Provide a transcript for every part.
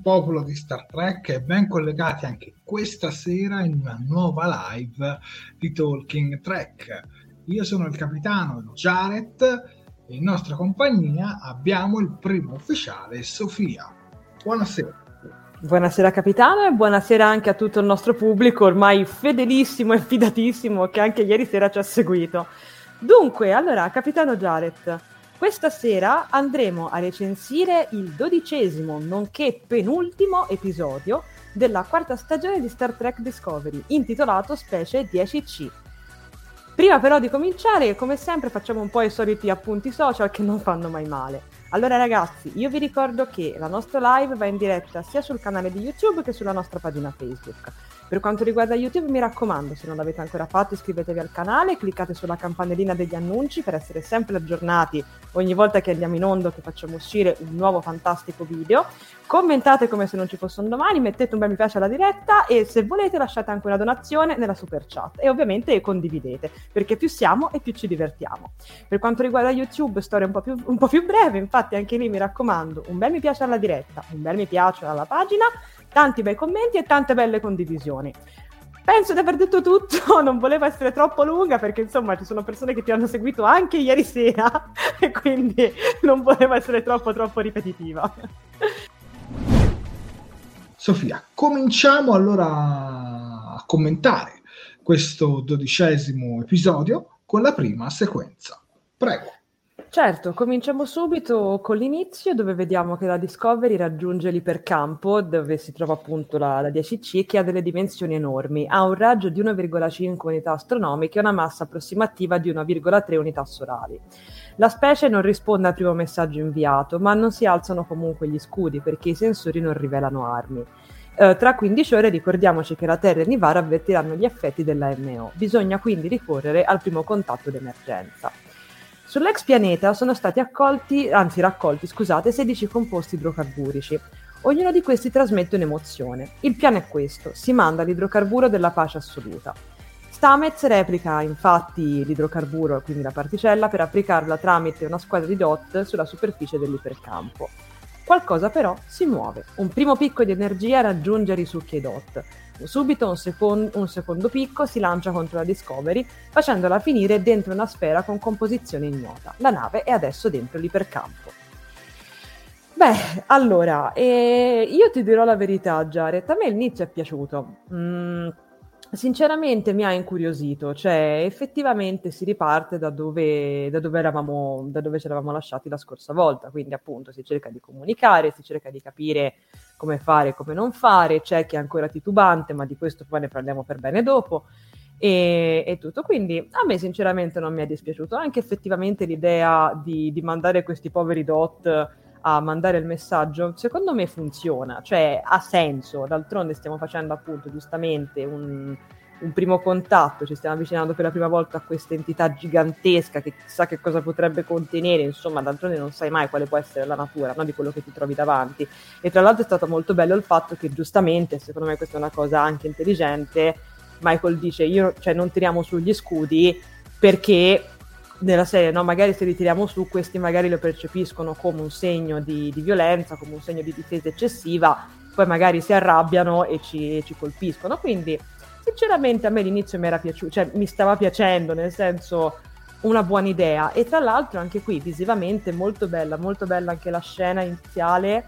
Popolo di Star Trek, e ben collegati anche questa sera in una nuova live di Talking Trek. Io sono il capitano Jared e in nostra compagnia abbiamo il primo ufficiale Sofia. Buonasera. Buonasera capitano e buonasera anche a tutto il nostro pubblico ormai fedelissimo e fidatissimo che anche ieri sera ci ha seguito. Dunque, allora, capitano Jared, questa sera andremo a recensire il dodicesimo, nonché penultimo episodio della quarta stagione di Star Trek Discovery, intitolato Specie 10C. Prima però di cominciare, come sempre, facciamo un po' i soliti appunti social che non fanno mai male. Allora ragazzi, io vi ricordo che la nostra live va in diretta sia sul canale di YouTube che sulla nostra pagina Facebook. Per quanto riguarda YouTube, mi raccomando, se non l'avete ancora fatto, iscrivetevi al canale, cliccate sulla campanellina degli annunci per essere sempre aggiornati ogni volta che andiamo in onda che facciamo uscire un nuovo fantastico video. Commentate come se non ci fosse un domani, mettete un bel mi piace alla diretta e se volete lasciate anche una donazione nella super chat e ovviamente condividete, perché più siamo e più ci divertiamo. Per quanto riguarda YouTube, storia un po' più, un po più breve, infatti anche lì mi raccomando, un bel mi piace alla diretta, un bel mi piace alla pagina tanti bei commenti e tante belle condivisioni. Penso di aver detto tutto, non volevo essere troppo lunga perché insomma ci sono persone che ti hanno seguito anche ieri sera e quindi non volevo essere troppo troppo ripetitiva. Sofia, cominciamo allora a commentare questo dodicesimo episodio con la prima sequenza. Prego. Certo, cominciamo subito con l'inizio dove vediamo che la Discovery raggiunge l'ipercampo dove si trova appunto la, la 10C che ha delle dimensioni enormi, ha un raggio di 1,5 unità astronomiche e una massa approssimativa di 1,3 unità solari. La specie non risponde al primo messaggio inviato, ma non si alzano comunque gli scudi perché i sensori non rivelano armi. Uh, tra 15 ore ricordiamoci che la Terra e Nivara avvertiranno gli effetti della MO. Bisogna quindi ricorrere al primo contatto d'emergenza. Sull'ex pianeta sono stati accolti, anzi raccolti, scusate, 16 composti idrocarburici. Ognuno di questi trasmette un'emozione. Il piano è questo, si manda l'idrocarburo della pace assoluta. Stamez replica infatti l'idrocarburo, quindi la particella, per applicarla tramite una squadra di DOT sulla superficie dell'ipercampo. Qualcosa però si muove. Un primo picco di energia raggiunge i DOT. Subito un, secon- un, secondo picco si lancia contro la Discovery, facendola finire dentro una sfera con composizione ignota. La nave è adesso dentro l'ipercampo. Beh, allora, eh, io ti dirò la verità, Jared. A me l'inizio è piaciuto. Mm, sinceramente mi ha incuriosito, cioè effettivamente si riparte da dove, da dove, eravamo, da dove ci eravamo lasciati la scorsa volta, quindi appunto si cerca di comunicare, si cerca di capire come fare e come non fare, c'è chi è ancora titubante, ma di questo poi ne parliamo per bene dopo. E, e, tutto. Quindi a me sinceramente non mi è dispiaciuto, anche effettivamente l'idea di, di mandare questi poveri dot a mandare il messaggio, secondo me funziona, cioè ha senso, d'altronde stiamo facendo appunto giustamente un, un primo contatto, ci stiamo avvicinando per la prima volta a questa entità gigantesca che chissà che cosa potrebbe contenere, insomma, d'altronde non sai mai quale può essere la natura no, di quello che ti trovi davanti. E tra l'altro è stato molto bello il fatto che giustamente, secondo me questa è una cosa anche intelligente, Michael dice io, cioè, non tiriamo sugli scudi perché nella serie, no? magari se li tiriamo su, questi magari lo percepiscono come un segno di, di, violenza, come un segno di difesa eccessiva, poi magari si arrabbiano e ci, ci colpiscono. Quindi, sinceramente, a me l'inizio mi era piaciuto, cioè mi stava piacendo, nel senso una buona idea. E tra l'altro, anche qui visivamente molto bella, molto bella anche la scena iniziale.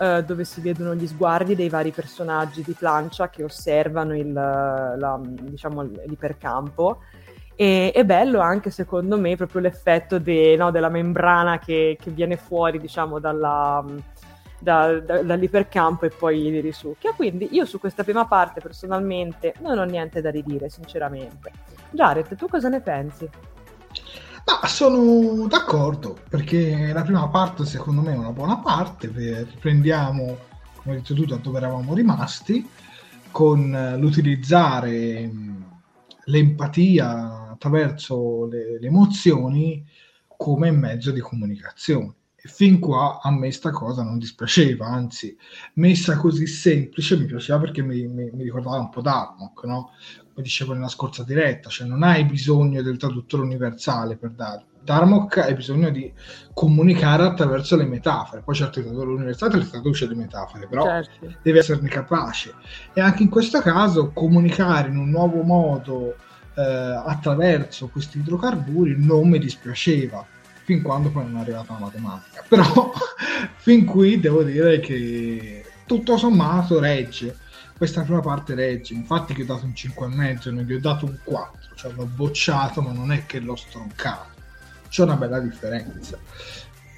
Uh, dove si vedono gli sguardi dei vari personaggi di plancia che osservano il, la, diciamo, l'ipercampo e, è bello anche secondo me proprio l'effetto de, no, della membrana che, che, viene fuori diciamo dalla, da, da, dall'ipercampo e poi li risucchia. Quindi io su questa prima parte personalmente non ho niente da ridire, sinceramente. Jared, tu cosa ne pensi? Ma sono d'accordo, perché la prima parte secondo me è una buona parte, riprendiamo, come hai detto tu, da dove eravamo rimasti, con l'utilizzare l'empatia attraverso le, le emozioni come mezzo di comunicazione. Fin qua a me sta cosa non dispiaceva, anzi, messa così semplice mi piaceva perché mi, mi, mi ricordava un po' Darmok, no? Come dicevo nella scorsa diretta, cioè non hai bisogno del traduttore universale per darlo. Darmok hai bisogno di comunicare attraverso le metafore. Poi certo il traduttore universale le traduce le metafore, però certo. devi esserne capace. E anche in questo caso comunicare in un nuovo modo eh, attraverso questi idrocarburi non mi dispiaceva fin quando poi non è arrivata la matematica. Però fin qui devo dire che tutto sommato regge. Questa prima parte regge. Infatti che ho dato un 5,5 non gli ho dato un 4 cioè l'ho bocciato ma non è che l'ho stroncato. C'è una bella differenza.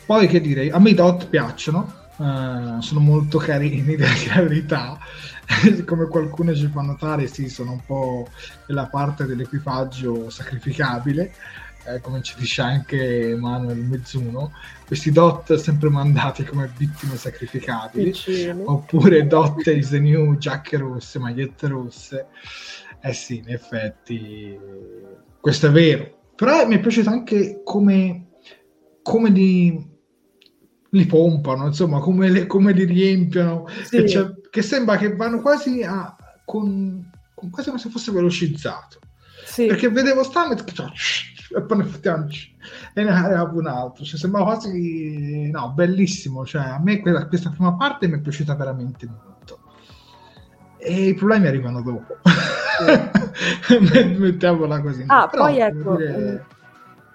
Poi che direi? A me i dot piacciono. Uh, sono molto carini devo dire la verità. Come qualcuno ci fa notare, sì, sono un po' nella parte dell'equipaggio sacrificabile, eh, come ci dice anche Manuel Mezzuno, questi dot sempre mandati come vittime sacrificabili, oppure dot is the new giacche rosse, magliette rosse. Eh sì, in effetti, questo è vero. Però mi è piaciuto anche come, come di, li pompano, insomma, come, le, come li riempiono. Sì. Cioè, che sembra che vanno quasi a con, con quasi come se fosse velocizzato. Sì. Perché vedevo Stammet cioè, e poi effettivamente e ne arriva un altro. Cioè, sembra quasi no, bellissimo. Cioè, a me quella, questa prima parte mi è piaciuta veramente molto. E i problemi arrivano dopo. Mettiamola così. Ah, Però, poi ecco. Dire...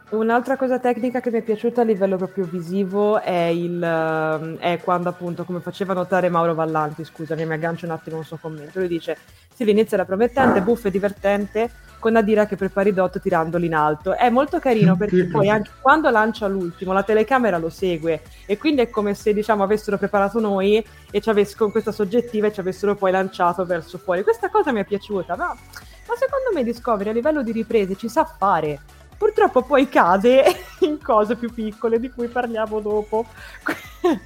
Un'altra cosa tecnica che mi è piaciuta a livello proprio visivo è, il, ehm, è quando appunto, come faceva notare Mauro Vallanti, scusami, mi aggancio un attimo un suo commento, lui dice sì, l'inizio era promettente, buffo e divertente, con Adira che prepara i dot tirandoli in alto. È molto carino perché poi anche quando lancia l'ultimo la telecamera lo segue e quindi è come se diciamo avessero preparato noi e ci avessero con questa soggettiva e ci avessero poi lanciato verso fuori. Questa cosa mi è piaciuta, ma, ma secondo me Discovery a livello di riprese ci sa fare purtroppo poi cade in cose più piccole di cui parliamo dopo.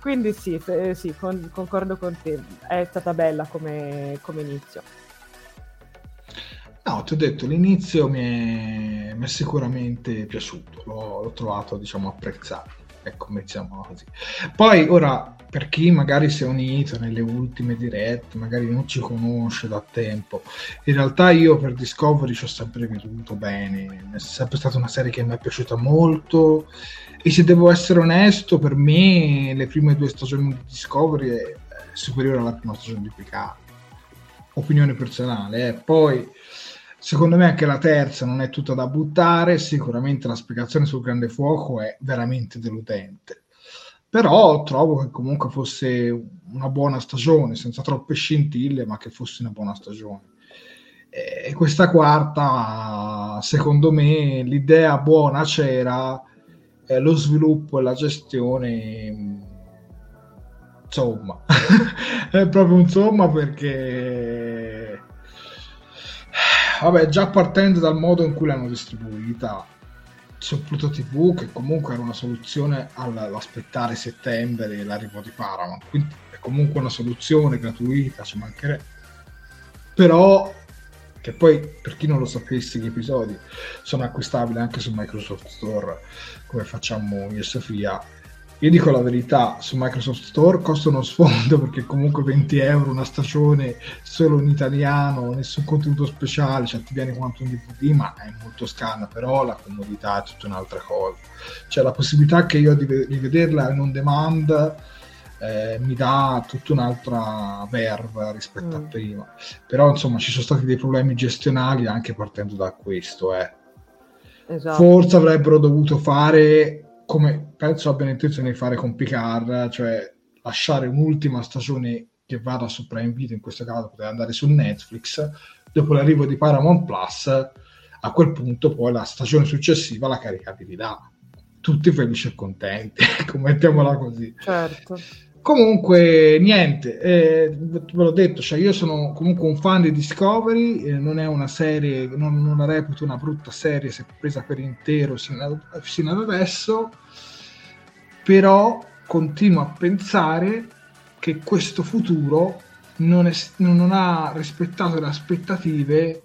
Quindi sì, sì con, concordo con te, è stata bella come, come inizio. No, ti ho detto, l'inizio mi è, mi è sicuramente piaciuto, l'ho, l'ho trovato, diciamo, apprezzato. Ecco, mettiamola così. Poi, ora, per chi magari si è unito nelle ultime dirette, magari non ci conosce da tempo, in realtà io per Discovery ci ho sempre veduto bene, è sempre stata una serie che mi è piaciuta molto e se devo essere onesto, per me le prime due stagioni di Discovery è superiore alla prima stagione di Picard. Opinione personale, eh. poi secondo me anche la terza non è tutta da buttare, sicuramente la spiegazione sul grande fuoco è veramente deludente però trovo che comunque fosse una buona stagione, senza troppe scintille, ma che fosse una buona stagione. E questa quarta, secondo me, l'idea buona c'era, eh, lo sviluppo e la gestione, insomma, è proprio insomma perché, vabbè, già partendo dal modo in cui l'hanno distribuita, su Pluto TV, che comunque era una soluzione all'aspettare settembre e l'arrivo di Paramount, quindi è comunque una soluzione gratuita, ci mancherebbe. Però che poi per chi non lo sapesse gli episodi sono acquistabili anche su Microsoft Store come facciamo io e Sofia io dico la verità su Microsoft Store costa uno sfondo perché comunque 20 euro una stagione solo in italiano nessun contenuto speciale cioè ti viene quanto un DVD ma è molto scanna però la comodità è tutta un'altra cosa cioè la possibilità che io di rivederla in on demand eh, mi dà tutta un'altra verve rispetto mm. a prima. Però insomma ci sono stati dei problemi gestionali anche partendo da questo. Eh. Esatto. Forse avrebbero dovuto fare come penso abbiano intenzione di fare con Picard, cioè lasciare un'ultima stagione che vada su Prime Video, in questo caso poteva andare su Netflix, dopo l'arrivo di Paramount Plus, a quel punto poi la stagione successiva la caricavi là. Tutti felici e contenti, mettiamola così. Certo. Comunque, niente, eh, ve l'ho detto, cioè io sono comunque un fan di Discovery, eh, non è una serie, non, non, la reputo una brutta serie se presa per intero sino ad, fino ad adesso, però continuo a pensare che questo futuro non, è, non ha rispettato le aspettative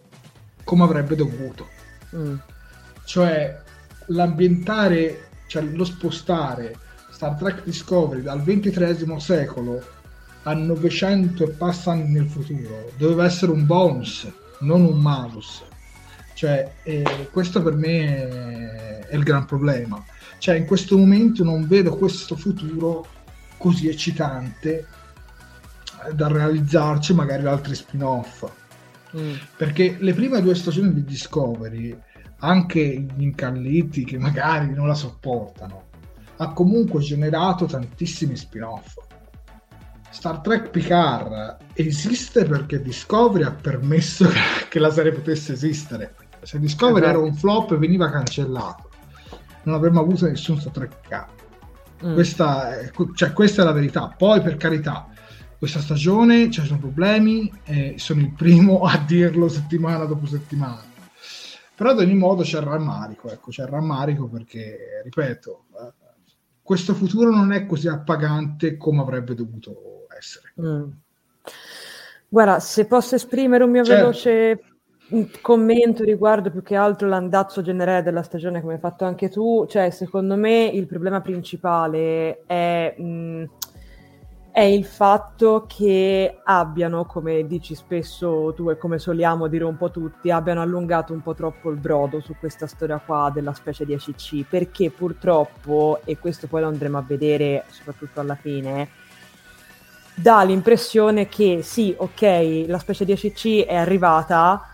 come avrebbe dovuto. Mm. Cioè, l'ambientare, cioè lo spostare Star Trek Discovery dal XXIII secolo a 900 e passa anni nel futuro doveva essere un bonus, non un malus. Cioè, eh, questo per me è il gran problema. Cioè, in questo momento non vedo questo futuro così eccitante da realizzarci magari altri spin-off. Mm. Perché le prime due stagioni di Discovery, anche gli incalliti che magari non la sopportano, ha comunque generato tantissimi spin-off. Star Trek Picard esiste perché Discovery ha permesso che la serie potesse esistere. Se Discovery esatto. era un flop veniva cancellato, non avremmo avuto nessun Star Trek Picard. Mm. Questa, è, cioè, questa è la verità. Poi, per carità, questa stagione ci sono problemi e sono il primo a dirlo settimana dopo settimana. Però ad ogni modo c'è il rammarico, ecco, c'è il rammarico perché, ripeto, eh, questo futuro non è così appagante come avrebbe dovuto essere. Mm. Guarda, se posso esprimere un mio certo. veloce commento riguardo più che altro l'andazzo generale della stagione, come hai fatto anche tu, cioè secondo me il problema principale è mh, è il fatto che abbiano, come dici spesso tu e come soliamo dire un po' tutti, abbiano allungato un po' troppo il brodo su questa storia qua della specie di ACC, perché purtroppo, e questo poi lo andremo a vedere soprattutto alla fine, dà l'impressione che sì, ok, la specie di ACC è arrivata,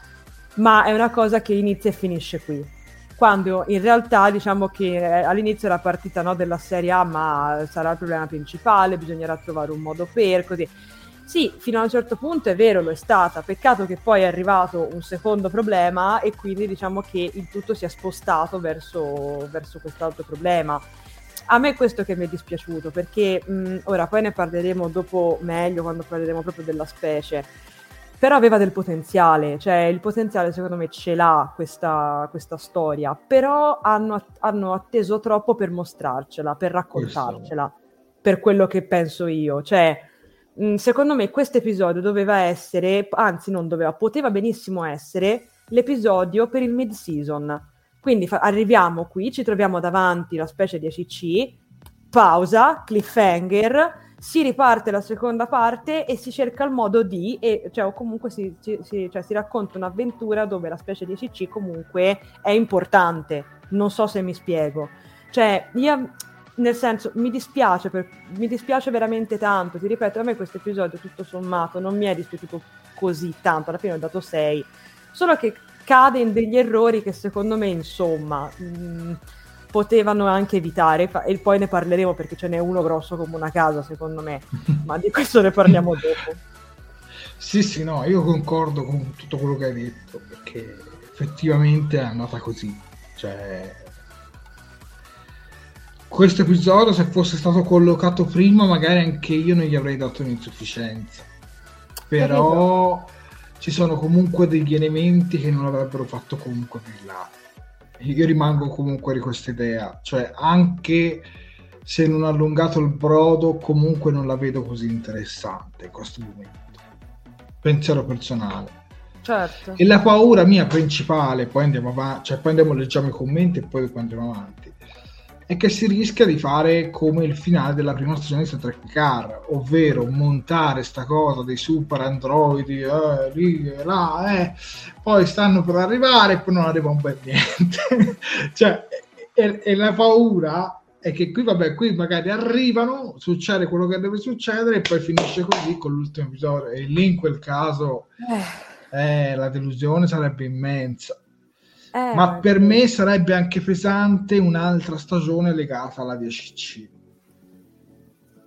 ma è una cosa che inizia e finisce qui quando in realtà diciamo che eh, all'inizio era partita no, della serie A, ma sarà il problema principale, bisognerà trovare un modo per così. Sì, fino a un certo punto è vero, lo è stata. Peccato che poi è arrivato un secondo problema e quindi diciamo che il tutto si è spostato verso, verso quest'altro problema. A me è questo che mi è dispiaciuto, perché mh, ora poi ne parleremo dopo meglio quando parleremo proprio della specie però aveva del potenziale, cioè il potenziale secondo me ce l'ha questa, questa storia, però hanno, hanno, atteso troppo per mostrarcela, per raccontarcela, per quello che penso io, cioè mh, secondo me questo episodio doveva essere, anzi non doveva, poteva benissimo essere l'episodio per il mid-season, quindi fa- arriviamo qui, ci troviamo davanti la specie di ACC, pausa, cliffhanger, si riparte la seconda parte e si cerca il modo di, e, cioè, o comunque si, si, cioè, si, racconta un'avventura dove la specie di CC comunque è importante. Non so se mi spiego. Cioè, io, nel senso, mi dispiace, per, mi dispiace veramente tanto. Ti ripeto, a me questo episodio, tutto sommato, non mi è dispiaciuto così tanto. Alla fine ho dato 6. Solo che cade in degli errori che secondo me, insomma... Mh, mm, potevano anche evitare, e poi ne parleremo perché ce n'è uno grosso come una casa secondo me, ma di questo ne parliamo dopo. Sì, sì, no, io concordo con tutto quello che hai detto, perché effettivamente è andata così. Cioè, questo episodio, se fosse stato collocato prima, magari anche io non gli avrei dato un'insufficienza. Però ci sono comunque degli elementi che non avrebbero fatto comunque brillare. Io rimango comunque di questa idea, cioè anche se non ha allungato il brodo, comunque non la vedo così interessante in questo momento pensiero personale. Certo. E la paura mia principale, poi andiamo avanti, cioè poi andiamo, leggiamo i commenti e poi andiamo avanti, è che si rischia di fare come il finale della prima stagione di Star Trek Car, ovvero montare sta cosa dei super androidi, eh, lì e là, eh, poi stanno per arrivare e poi non arriva un bel niente. cioè, e, e la paura è che qui, vabbè, qui magari arrivano, succede quello che deve succedere e poi finisce così con l'ultimo episodio. E lì in quel caso eh. Eh, la delusione sarebbe immensa. Eh, Ma per me sarebbe anche pesante un'altra stagione legata alla 10C.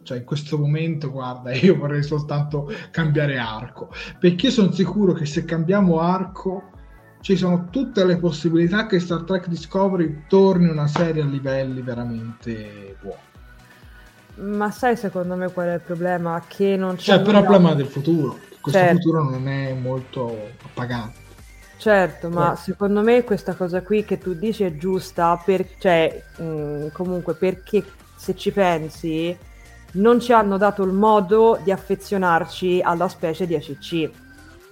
Cioè, in questo momento, guarda, io vorrei soltanto cambiare arco. Perché sono sicuro che se cambiamo arco ci sono tutte le possibilità che Star Trek Discovery torni una serie a livelli veramente buoni. Ma sai secondo me qual è il problema? Che non c'è... Cioè, però il problema del futuro. Questo certo. futuro non è molto appagante. Certo, ma eh. secondo me questa cosa qui che tu dici è giusta, per, cioè, mh, mm, comunque perché se ci pensi non ci hanno dato il modo di affezionarci alla specie di ACC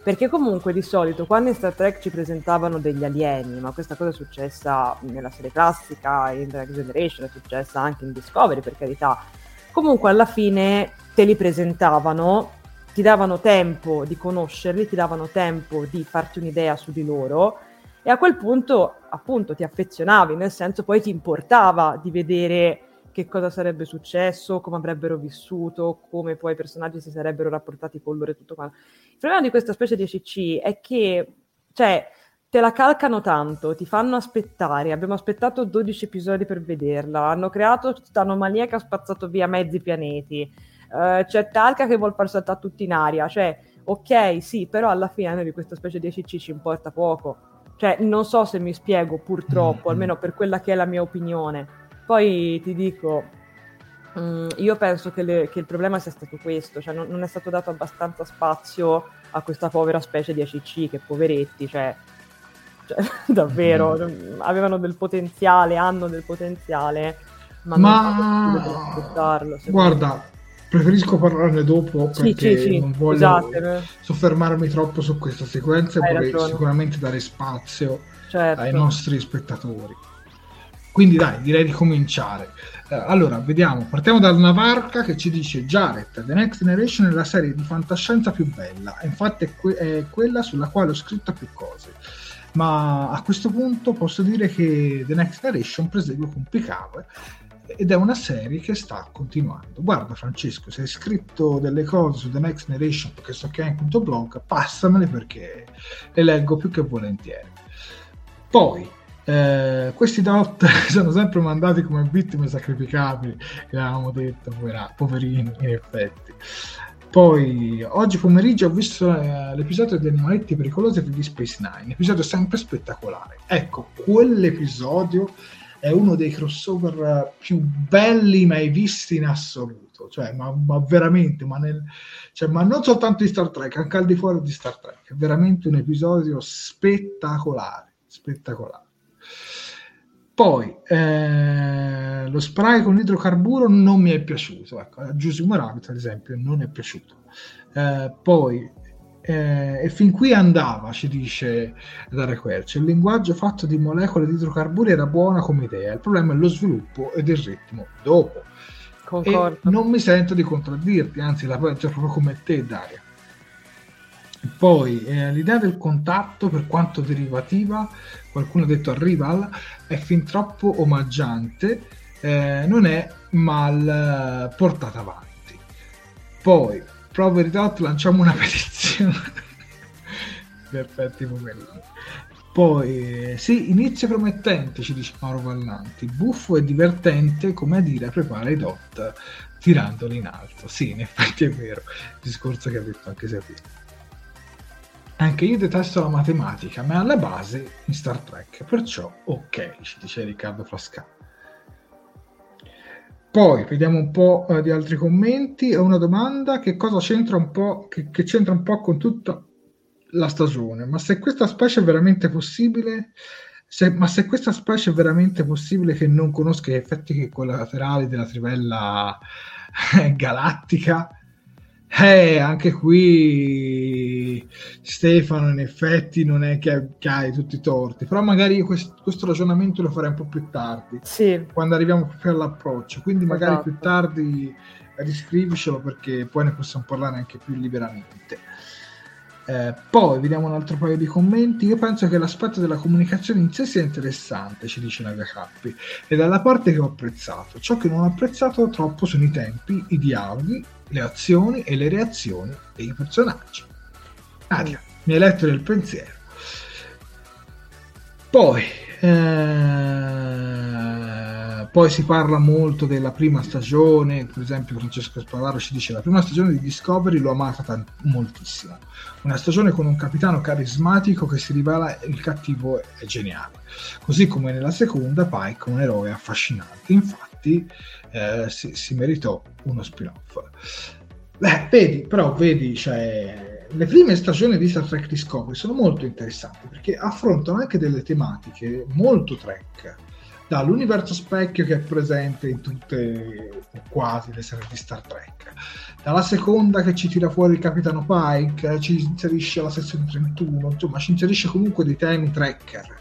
perché comunque di solito quando in Star Trek ci presentavano degli alieni, ma questa cosa è successa nella serie classica, in The Next Generation, è successa anche in Discovery per carità, comunque alla fine te li presentavano, ti davano tempo di conoscerli, ti davano tempo di farti un'idea su di loro e a quel punto appunto ti affezionavi, nel senso poi ti importava di vedere che cosa sarebbe successo, come avrebbero vissuto, come poi i personaggi si sarebbero rapportati con loro e tutto quanto. Il problema di questa specie di ACC è che, cioè, te la calcano tanto, ti fanno aspettare, abbiamo aspettato 12 episodi per vederla, hanno creato questa anomalia che ha spazzato via mezzi pianeti, uh, c'è Talca che vuol far saltare tutti in aria, cioè, ok, sì, però alla fine a noi di questa specie di ACC ci importa poco. Cioè, non so se mi spiego, purtroppo, mm-hmm. almeno per quella che è la mia opinione poi ti dico, um, io penso che, le, che, il problema sia stato questo, cioè non, non, è stato dato abbastanza spazio a questa povera specie di ACC, che poveretti, cioè, cioè davvero, mm. avevano del potenziale, hanno del potenziale, ma, ma... non sfruttarlo. Guarda, preferisco parlarne dopo perché sì, sì, non voglio Scusate. soffermarmi troppo su questa sequenza e vorrei ragione. sicuramente dare spazio certo. ai nostri spettatori. Quindi dai, direi di cominciare. Eh, allora, vediamo, partiamo dal Navarca che ci dice Jared, The Next Generation è la serie di fantascienza più bella, infatti è, que- è quella sulla quale ho scritto più cose. Ma a questo punto posso dire che The Next Generation prosegue con Picard ed è una serie che sta continuando. Guarda Francesco, se hai scritto delle cose su The Next Generation che so che hai in blog, passamele perché le leggo più che volentieri. Poi, eh, questi dot sono sempre mandati come vittime sacrificabili, che avevamo detto, poverini, in effetti. Poi, oggi pomeriggio ho visto eh, l'episodio di Animaletti Pericolosi di Space Nine, episodio sempre spettacolare. Ecco, quell'episodio è uno dei crossover più belli mai visti in assoluto, cioè, ma, ma veramente, ma, nel, cioè, ma non soltanto di Star Trek, anche al di fuori di Star Trek, è veramente un episodio spettacolare, spettacolare. Poi eh, lo spray con l'idrocarburo non mi è piaciuto, ecco, a Giuseppe Rabbit ad esempio non è piaciuto. Eh, poi eh, e fin qui andava, ci dice Dare Quercia. Il linguaggio fatto di molecole di idrocarburi era buona come idea, il problema è lo sviluppo ed il ritmo dopo. E non mi sento di contraddirti, anzi la penso proprio come te, Daria. Poi eh, l'idea del contatto, per quanto derivativa, qualcuno ha detto arrival, è fin troppo omaggiante, eh, non è mal eh, portata avanti. Poi, Provo Dot, lanciamo una petizione. Perfetti poverini. Poi, sì, inizio promettente, ci dice Mauro Vallanti. Buffo e divertente, come a dire, prepara i dot tirandoli in alto. Sì, in effetti è vero, il discorso che ha detto anche Sapino. Anche io detesto la matematica, ma è alla base in Star Trek, perciò ok, ci dice Riccardo Frasca. Poi vediamo un po' eh, di altri commenti. È una domanda che cosa c'entra un po', che, che c'entra un po' con tutta la stagione. Ma se questa specie è veramente possibile, se, ma se questa specie è veramente possibile che non conosca gli effetti collaterali della trivella galattica, eh, anche qui Stefano in effetti non è che, che hai tutti i torti, però magari questo, questo, ragionamento lo farei un po' più tardi, sì. quando arriviamo proprio all'approccio, quindi magari esatto. più tardi riscrivicelo perché poi ne possiamo parlare anche più liberamente. Eh, poi vediamo un altro paio di commenti. Io penso che l'aspetto della comunicazione in sé sia interessante, ci dice Naga Cappi, e dalla parte che ho apprezzato. Ciò che non ho apprezzato troppo sono i tempi, i dialoghi, le azioni e le reazioni dei personaggi. Nadia, mi hai letto nel pensiero. Poi, eh, poi si parla molto della prima stagione, per esempio Francesco Spadaro ci dice la prima stagione di Discovery l'ho amata tant- moltissimo, una stagione con un capitano carismatico che si rivela il cattivo è geniale, così come nella seconda Pike un eroe affascinante, infatti eh, si, si, meritò uno spin-off. Beh, vedi, però vedi, cioè, le prime stagioni di Star Trek Discovery sono molto interessanti perché affrontano anche delle tematiche molto Trek, dall'universo specchio che è presente in tutte o quasi le serie di Star Trek, dalla seconda che ci tira fuori il capitano Pike, ci inserisce la sezione 31, insomma ci inserisce comunque dei temi Trekker.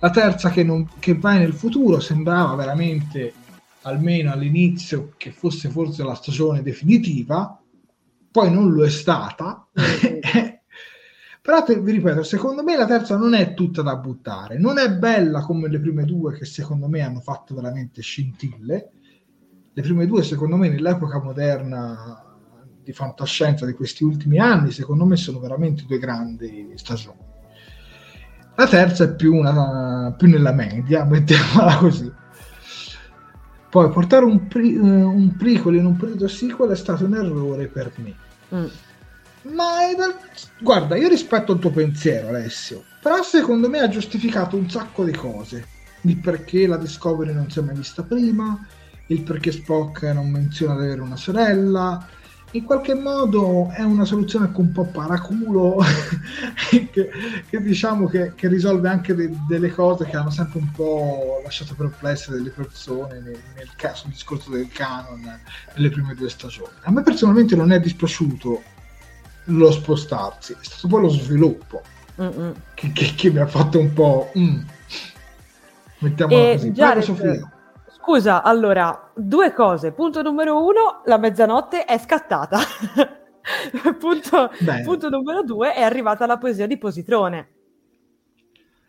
La terza che, non, che va nel futuro sembrava veramente almeno all'inizio, che fosse forse la stagione definitiva, poi non lo è stata. Però vi ripeto, secondo me la terza non è tutta da buttare, non è bella come le prime due che secondo me hanno fatto veramente scintille. Le prime due, secondo me, nell'epoca moderna di fantascienza di questi ultimi anni, secondo me sono veramente due grandi stagioni. La terza è più, una, più nella media, mettiamola così. Poi portare un, pre- uh, un prequel in un periodo sequel è stato un errore per me. Mm. Ma guarda, io rispetto il tuo pensiero, Alessio, però secondo me ha giustificato un sacco di cose. Il perché la Discovery non si è mai vista prima, il perché Spock non menziona di avere una sorella, in qualche modo è una soluzione anche un po' paraculo che, che, diciamo che, che risolve anche de, delle cose che hanno sempre un po' lasciato perplesse delle persone nel, nel, sul discorso del canon nelle prime due stagioni. A me personalmente non è dispiaciuto lo spostarsi, è stato poi lo sviluppo che, che, mi ha fatto un po'... Mm. Mettiamola così. Prego, Sofia. Scusa, allora, due cose. Punto numero uno, la mezzanotte è scattata. punto, punto, numero due, è arrivata la poesia di Positrone.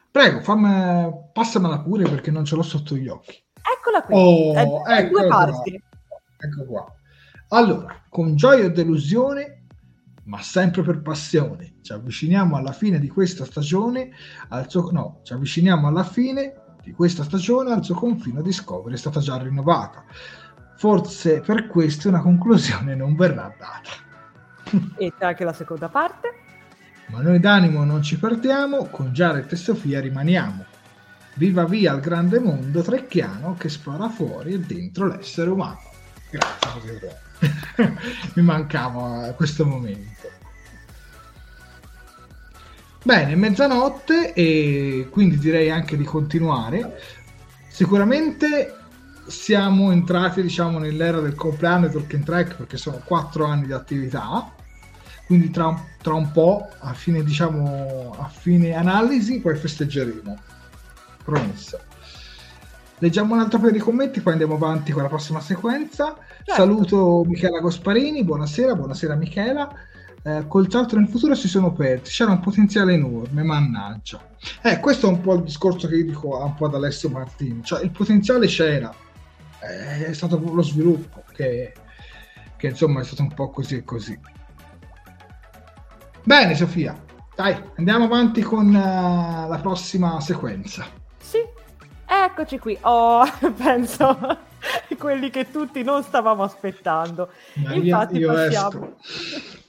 Prego, fammi, passamela pure perché non ce l'ho sotto gli occhi. Eccola qui. Oh, è, due parti. Ecco qua. Allora, con gioia e delusione, ma sempre per passione, ci avviciniamo alla fine di questa stagione, al suo, no, ci avviciniamo alla fine di questa stagione al suo confine Discovery è stata già rinnovata. Forse per questo una conclusione non verrà data. e c'è anche la seconda parte. Ma noi d'animo non ci perdiamo, con Jared e Sofia rimaniamo. Viva via il grande mondo trecchiano che spara fuori e dentro l'essere umano. Grazie, Mi mancava questo momento. Bene, mezzanotte e quindi direi anche di continuare. Sicuramente siamo entrati diciamo nell'era del compleanno di Talking Track perché sono quattro anni di attività. Quindi tra, tra, un po' a fine diciamo a fine analisi poi festeggeremo. Promesso leggiamo un altro paio di commenti poi andiamo avanti con la prossima sequenza. Certo. saluto Michela Gosparini buonasera buonasera Michela eh, col salto nel futuro si sono persi, c'era un potenziale enorme, mannaggia. Eh, questo è un po' il discorso che io dico un po' ad Alessio Martini, cioè il potenziale c'era, eh, è stato lo sviluppo che, che insomma è stato un po' così e così. Bene Sofia, dai, andiamo avanti con uh, la prossima sequenza. Sì, eccoci qui. Oh, penso quelli che tutti non stavamo aspettando. Ma Infatti io, io passiamo.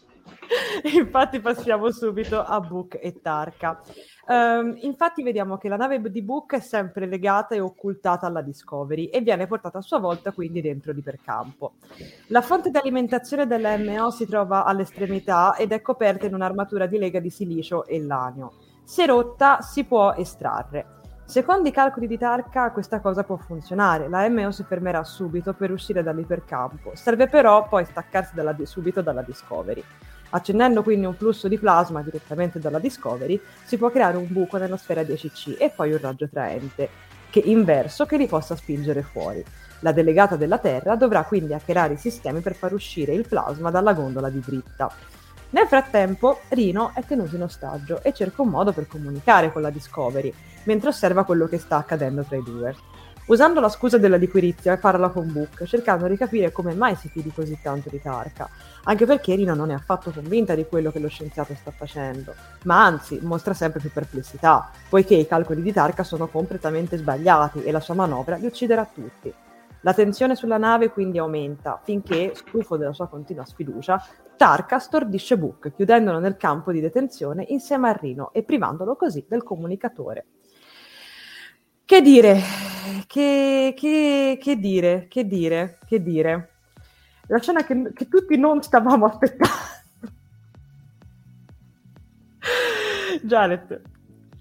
infatti passiamo subito a Book e Tarka. Um, infatti vediamo che la nave di Book è sempre legata e occultata alla Discovery e viene portata a sua volta quindi dentro l'ipercampo. La fonte di alimentazione della MO si trova all'estremità ed è coperta in un'armatura di lega di silicio e lanio. Se rotta si può estrarre. Secondo i calcoli di Tarka questa cosa può funzionare, la MO si fermerà subito per uscire dall'ipercampo, serve però poi staccarsi dalla, subito dalla Discovery. Accendendo quindi un flusso di plasma direttamente dalla Discovery, si può creare un buco nella sfera 10C e poi un raggio traente che, inverso che li possa spingere fuori. La delegata della Terra dovrà quindi hackerare i sistemi per far uscire il plasma dalla gondola di dritta. Nel frattempo, Rino è tenuto in ostaggio e cerca un modo per comunicare con la Discovery, mentre osserva quello che sta accadendo tra i due. Usando la scusa della liquirizia, parla con Book, cercando di capire come mai si fidi così tanto di Tarka, anche perché Rino non è affatto convinta di quello che lo scienziato sta facendo, ma anzi mostra sempre più perplessità, poiché i calcoli di Tarka sono completamente sbagliati e la sua manovra li ucciderà tutti. La tensione sulla nave quindi aumenta, finché, stufo della sua continua sfiducia, Tarka stordisce Book, chiudendolo nel campo di detenzione insieme a Rino e privandolo così del comunicatore. Che dire? Che, che, che dire? Che dire? Che dire? La scena che, che tutti non stavamo aspettando. Janet.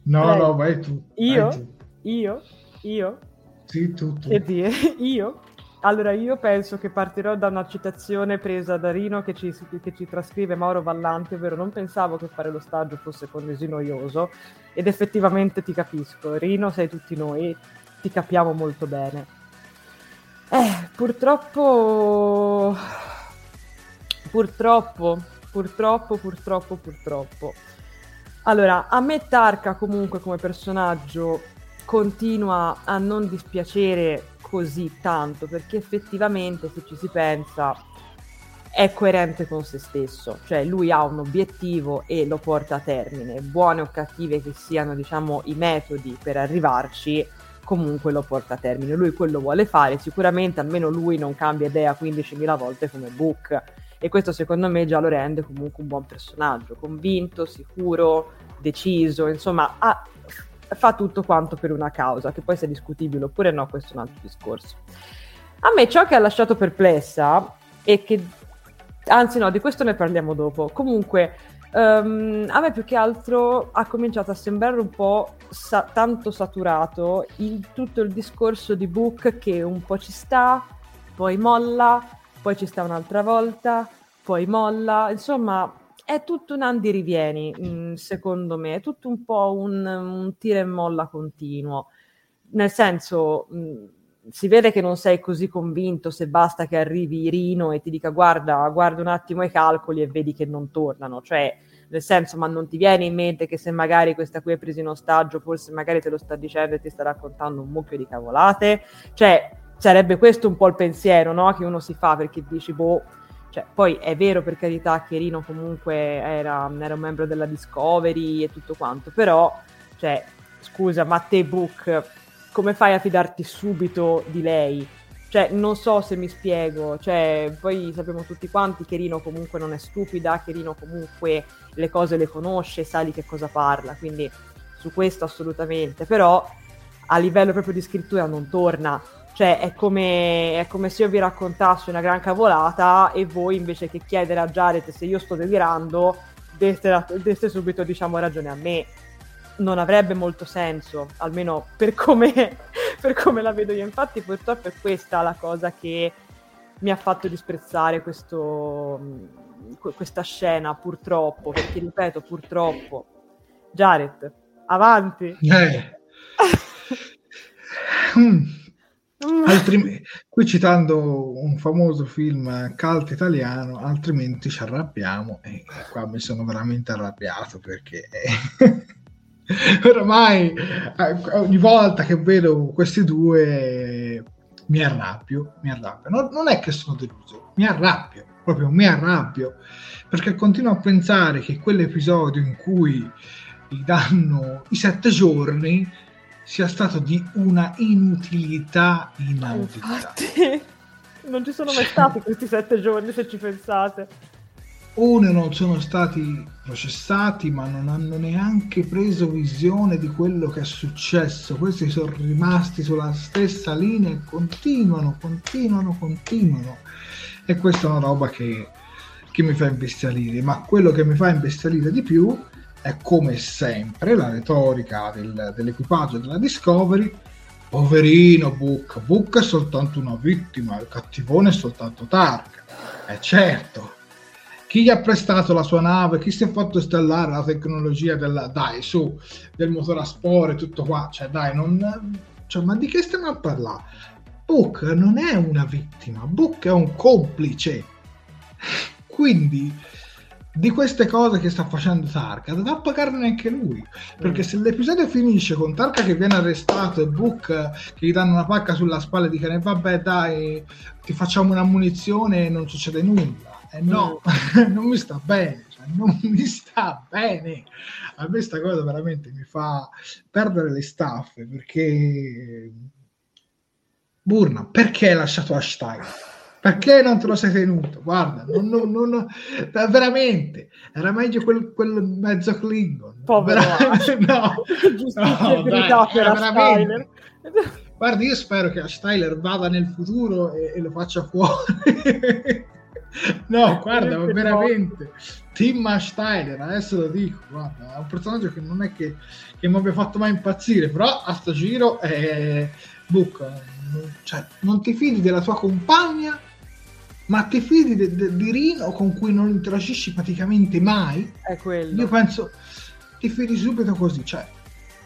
No, Lei. no, vai tu. Io? Vai tu. Io? Io? Sì, tu, tu. Che dire? Io? Allora, io penso che partirò da una citazione presa da Rino che ci, che ci, trascrive Mauro Vallanti, ovvero non pensavo che fare lo stagio fosse così noioso ed effettivamente ti capisco. Rino sei tutti noi, ti capiamo molto bene. Eh, purtroppo... Purtroppo, purtroppo, purtroppo, purtroppo. Allora, a me Tarka comunque come personaggio continua a non dispiacere così tanto perché effettivamente se ci si pensa è coerente con se stesso, cioè lui ha un obiettivo e lo porta a termine, buone o cattive che siano diciamo i metodi per arrivarci, comunque lo porta a termine, lui quello vuole fare, sicuramente almeno lui non cambia idea 15.000 volte come Book. E questo secondo me già lo rende comunque un buon personaggio, convinto, sicuro, deciso, insomma ha fa tutto quanto per una causa, che poi sia discutibile oppure no, questo è un altro discorso. A me ciò che ha lasciato perplessa è che, anzi no, di questo ne parliamo dopo, comunque um, a me più che altro ha cominciato a sembrare un po' sa- tanto saturato il, tutto il discorso di Book che un po' ci sta, poi molla, poi ci sta un'altra volta, poi molla, insomma è tutto un andirivieni, mh, mm, secondo me, è tutto un po' un, un tira e molla continuo. Nel senso, mh, mm, si vede che non sei così convinto se basta che arrivi Rino e ti dica guarda, guarda un attimo i calcoli e vedi che non tornano, cioè nel senso, ma non ti viene in mente che se magari questa qui è presa in ostaggio, forse magari te lo sta dicendo e ti sta raccontando un mucchio di cavolate? Cioè, sarebbe questo un po' il pensiero, no? Che uno si fa perché dici, boh, cioè, poi è vero per carità che Rino comunque era, era, un membro della Discovery e tutto quanto, però, cioè, scusa, ma te Book, come fai a fidarti subito di lei? Cioè, non so se mi spiego, cioè, poi sappiamo tutti quanti che Rino comunque non è stupida, che Rino comunque le cose le conosce, sa di che cosa parla, quindi su questo assolutamente, però a livello proprio di scrittura non torna cioè, è come, è come, se io vi raccontassi una gran cavolata e voi invece che chiedere a Jared se io sto delirando, deste, deste subito, diciamo, ragione a me. Non avrebbe molto senso, almeno per come, per come la vedo io. Infatti, purtroppo è questa la cosa che mi ha fatto disprezzare questo, questa scena, purtroppo, perché ripeto, purtroppo. Jared, avanti. Eh. mm. Mm. Altrim- qui citando un famoso film cult italiano, altrimenti ci arrabbiamo e qua mi sono veramente arrabbiato perché oramai eh, ogni volta che vedo questi due mi arrabbio, mi arrabbio. Non, non è che sono deluso, mi arrabbio, proprio mi arrabbio perché continuo a pensare che quell'episodio in cui gli danno i sette giorni sia stato di una inutilità inaudita. Infatti, non ci sono mai stati questi sette giorni se ci pensate. Uno non sono stati processati ma non hanno neanche preso visione di quello che è successo. Questi sono rimasti sulla stessa linea e continuano continuano continuano. E questa è una roba che, che mi fa imbestialire. Ma quello che mi fa imbestialire di più è come sempre la retorica del, dell'equipaggio della Discovery. Poverino Book. Book è soltanto una vittima il cattivone è soltanto Tark. È certo chi gli ha prestato la sua nave, chi si è fatto installare la tecnologia della, dai, su, del motore a spore, tutto qua, cioè dai, non, cioè, ma di che stiamo a parlare? Book non è una vittima, Book è un complice. Quindi di queste cose che sta facendo Tarka dovrà pagarne anche lui perché mm. se l'episodio finisce con Tarka che viene arrestato e Book che gli danno una pacca sulla spalla e dicono vabbè dai ti facciamo una munizione e non succede nulla eh no, non mi sta bene, cioè, non mi sta bene. A me sta cosa veramente mi fa perdere le staffe perché Burna, perché hai lasciato Ashstein? Perché non te lo sei tenuto? Guarda, non, non, non, veramente era meglio quel, quel mezzo Klingon. Povero no, no, dai, veramente. Guarda, io spero che Steiler vada nel futuro e, e lo faccia fuori. No, guarda, ma veramente. Tim Steiner, adesso lo dico, guarda, è un personaggio che non è che, che mi abbia fatto mai impazzire, però a sto giro è... Book, cioè, non ti fidi della tua compagna, ma ti fidi de, de, di Rino con cui non interagisci praticamente mai. È quello. Io penso, ti fidi subito così, cioè,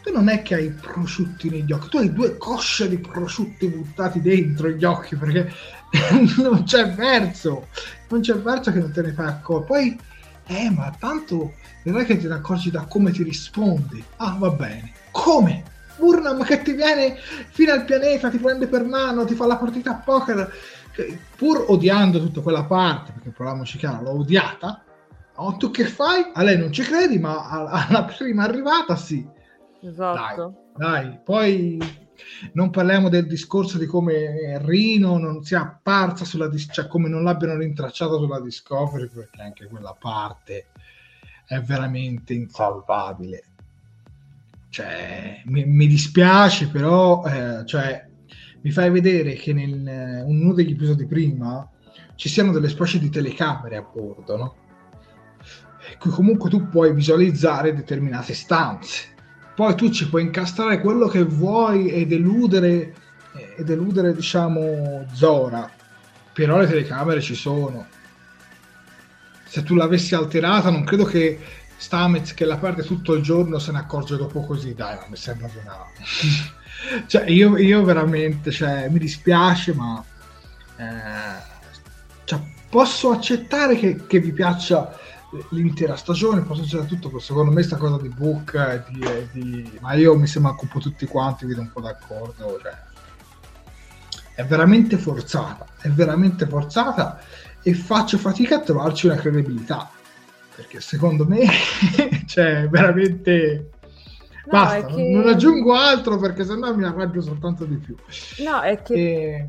tu non è che hai prosciutti negli occhi, tu hai due cosce di prosciutti buttati dentro gli occhi perché non c'è verso, non c'è verso che non te ne fai accorgere. Poi, eh, ma tanto non è che te ne accorgi da come ti rispondi. Ah, va bene. Come? Burnham che ti viene fino al pianeta, ti prende per mano, ti fa la partita a poker, pur odiando tutta quella parte, perché proviamoci chiaro, l'ho odiata. No, tu che fai? A lei non ci credi, ma alla prima arrivata sì. Esatto. Dai, dai. Poi non parliamo del discorso di come Rino non sia apparsa sulla dis- cioè come non l'abbiano rintracciata sulla Discovery, perché anche quella parte è veramente insalvabile. Cioè, mi, mi dispiace, però eh, cioè, mi fai vedere che in uno degli episodi prima ci siano delle specie di telecamere a bordo, no? Comunque tu puoi visualizzare determinate stanze poi tu ci puoi incastrare quello che vuoi ed eludere, ed eludere diciamo, Zora, però le telecamere ci sono. Se tu l'avessi alterata, non credo che Stamez, che la perde tutto il giorno, se ne accorge dopo così. Dai, ma mi sembra una... cioè, io, io, veramente, cioè, mi dispiace, ma... Eh, cioè, posso accettare che, che vi piaccia l'intera stagione, poi succede tutto, secondo me sta cosa di Book, eh, di, eh, di... ma io mi sembra che un po' tutti quanti vedo un po' d'accordo, cioè, è veramente forzata, è veramente forzata e faccio fatica a trovarci una credibilità, perché secondo me cioè veramente... No, Basta, che... non aggiungo altro perché sennò mi arrabbio soltanto di più. No, è che... E...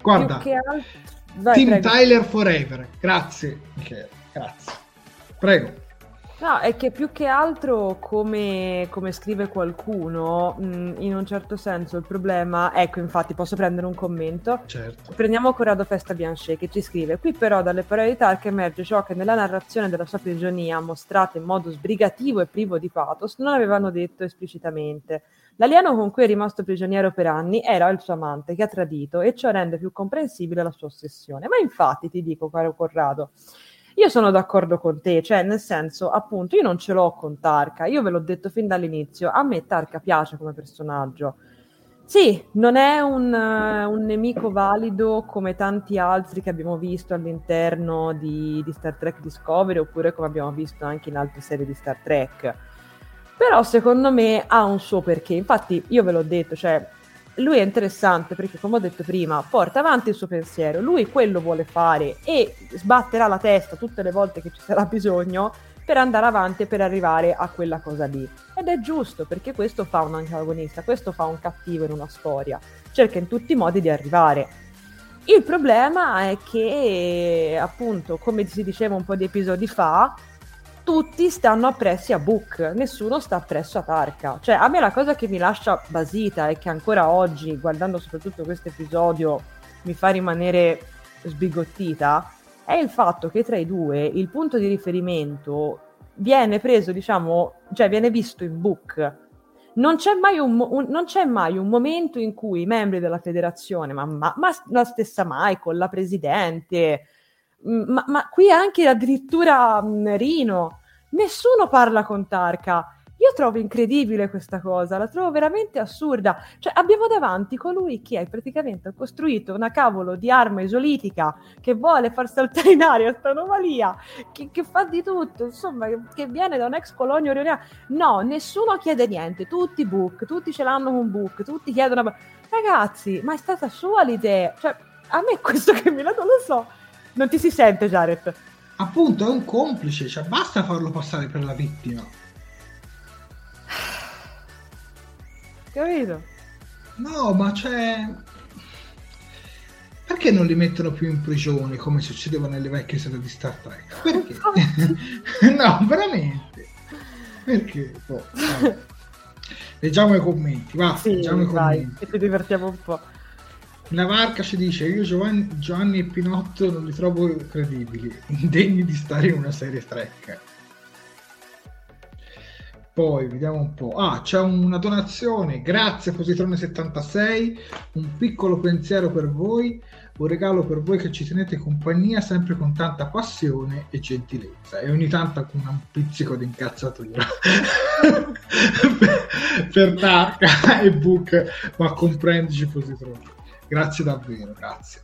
Guarda, Vai, Team prego. Tyler Forever. Grazie, Michele. Grazie. Prego. No, è che più che altro, come, come scrive qualcuno, mh, in un certo senso il problema, ecco infatti posso prendere un commento, certo. prendiamo Corrado Festa Bianchet che ci scrive, qui però dalle parole di Tark emerge ciò che nella narrazione della sua prigionia, mostrata in modo sbrigativo e privo di pathos, non avevano detto esplicitamente. L'alieno con cui è rimasto prigioniero per anni era il suo amante che ha tradito e ciò rende più comprensibile la sua ossessione. Ma infatti ti dico, caro Corrado, io sono d'accordo con te, cioè nel senso, appunto, io non ce l'ho con Tarka, io ve l'ho detto fin dall'inizio, a me Tarka piace come personaggio. Sì, non è un, uh, un nemico valido come tanti altri che abbiamo visto all'interno di, di Star Trek Discovery oppure come abbiamo visto anche in altre serie di Star Trek. Però secondo me ha un suo perché. Infatti io ve l'ho detto, cioè lui è interessante perché, come ho detto prima, porta avanti il suo pensiero, lui quello vuole fare e sbatterà la testa tutte le volte che ci sarà bisogno per andare avanti e per arrivare a quella cosa lì. Ed è giusto perché questo fa un antagonista, questo fa un cattivo in una storia, cerca in tutti i modi di arrivare. Il problema è che, appunto, come si diceva un po' di episodi fa, tutti stanno appressi a Book, nessuno sta appresso a Tarka. Cioè, a me la cosa che mi lascia basita e che ancora oggi, guardando soprattutto questo episodio, mi fa rimanere sbigottita, è il fatto che tra i due il punto di riferimento viene preso, diciamo, cioè viene visto in Book non c'è, mai un, un, non c'è mai un momento in cui i membri della federazione, ma, ma, ma la stessa Michael, la presidente, ma, ma qui anche addirittura Rino, nessuno parla con Tarka. Io trovo incredibile questa cosa, la trovo veramente assurda. Cioè, abbiamo davanti colui che praticamente costruito una cavolo di arma isolitica che vuole far saltare in aria questa anomalia, che, che, fa di tutto, insomma, che viene da un ex colonio orioniano. No, nessuno chiede niente, tutti book, tutti ce l'hanno con book, tutti chiedono... Ragazzi, ma è stata sua l'idea? Cioè, a me questo che mi non lo so. Non ti si sente, Jared? Appunto, è un complice, cioè basta farlo passare per la vittima. Capito? No, ma c'è... Perché non li mettono più in prigione come succedeva nelle vecchie serie di Star Trek? Perché? no, veramente. Perché? Oh, leggiamo i commenti, va, sì, leggiamo i commenti. Ci divertiamo un po'. La Varca ci dice: Io Giovanni, Giovanni e Pinotto non li trovo credibili, indegni di stare in una serie Trek. Poi vediamo un po'. Ah, c'è una donazione. Grazie Positrone76. Un piccolo pensiero per voi. Un regalo per voi che ci tenete compagnia sempre con tanta passione e gentilezza. E ogni tanto con un pizzico di incazzatura. per, per Tarka e Book, ma comprendici Positrone. Grazie davvero, grazie.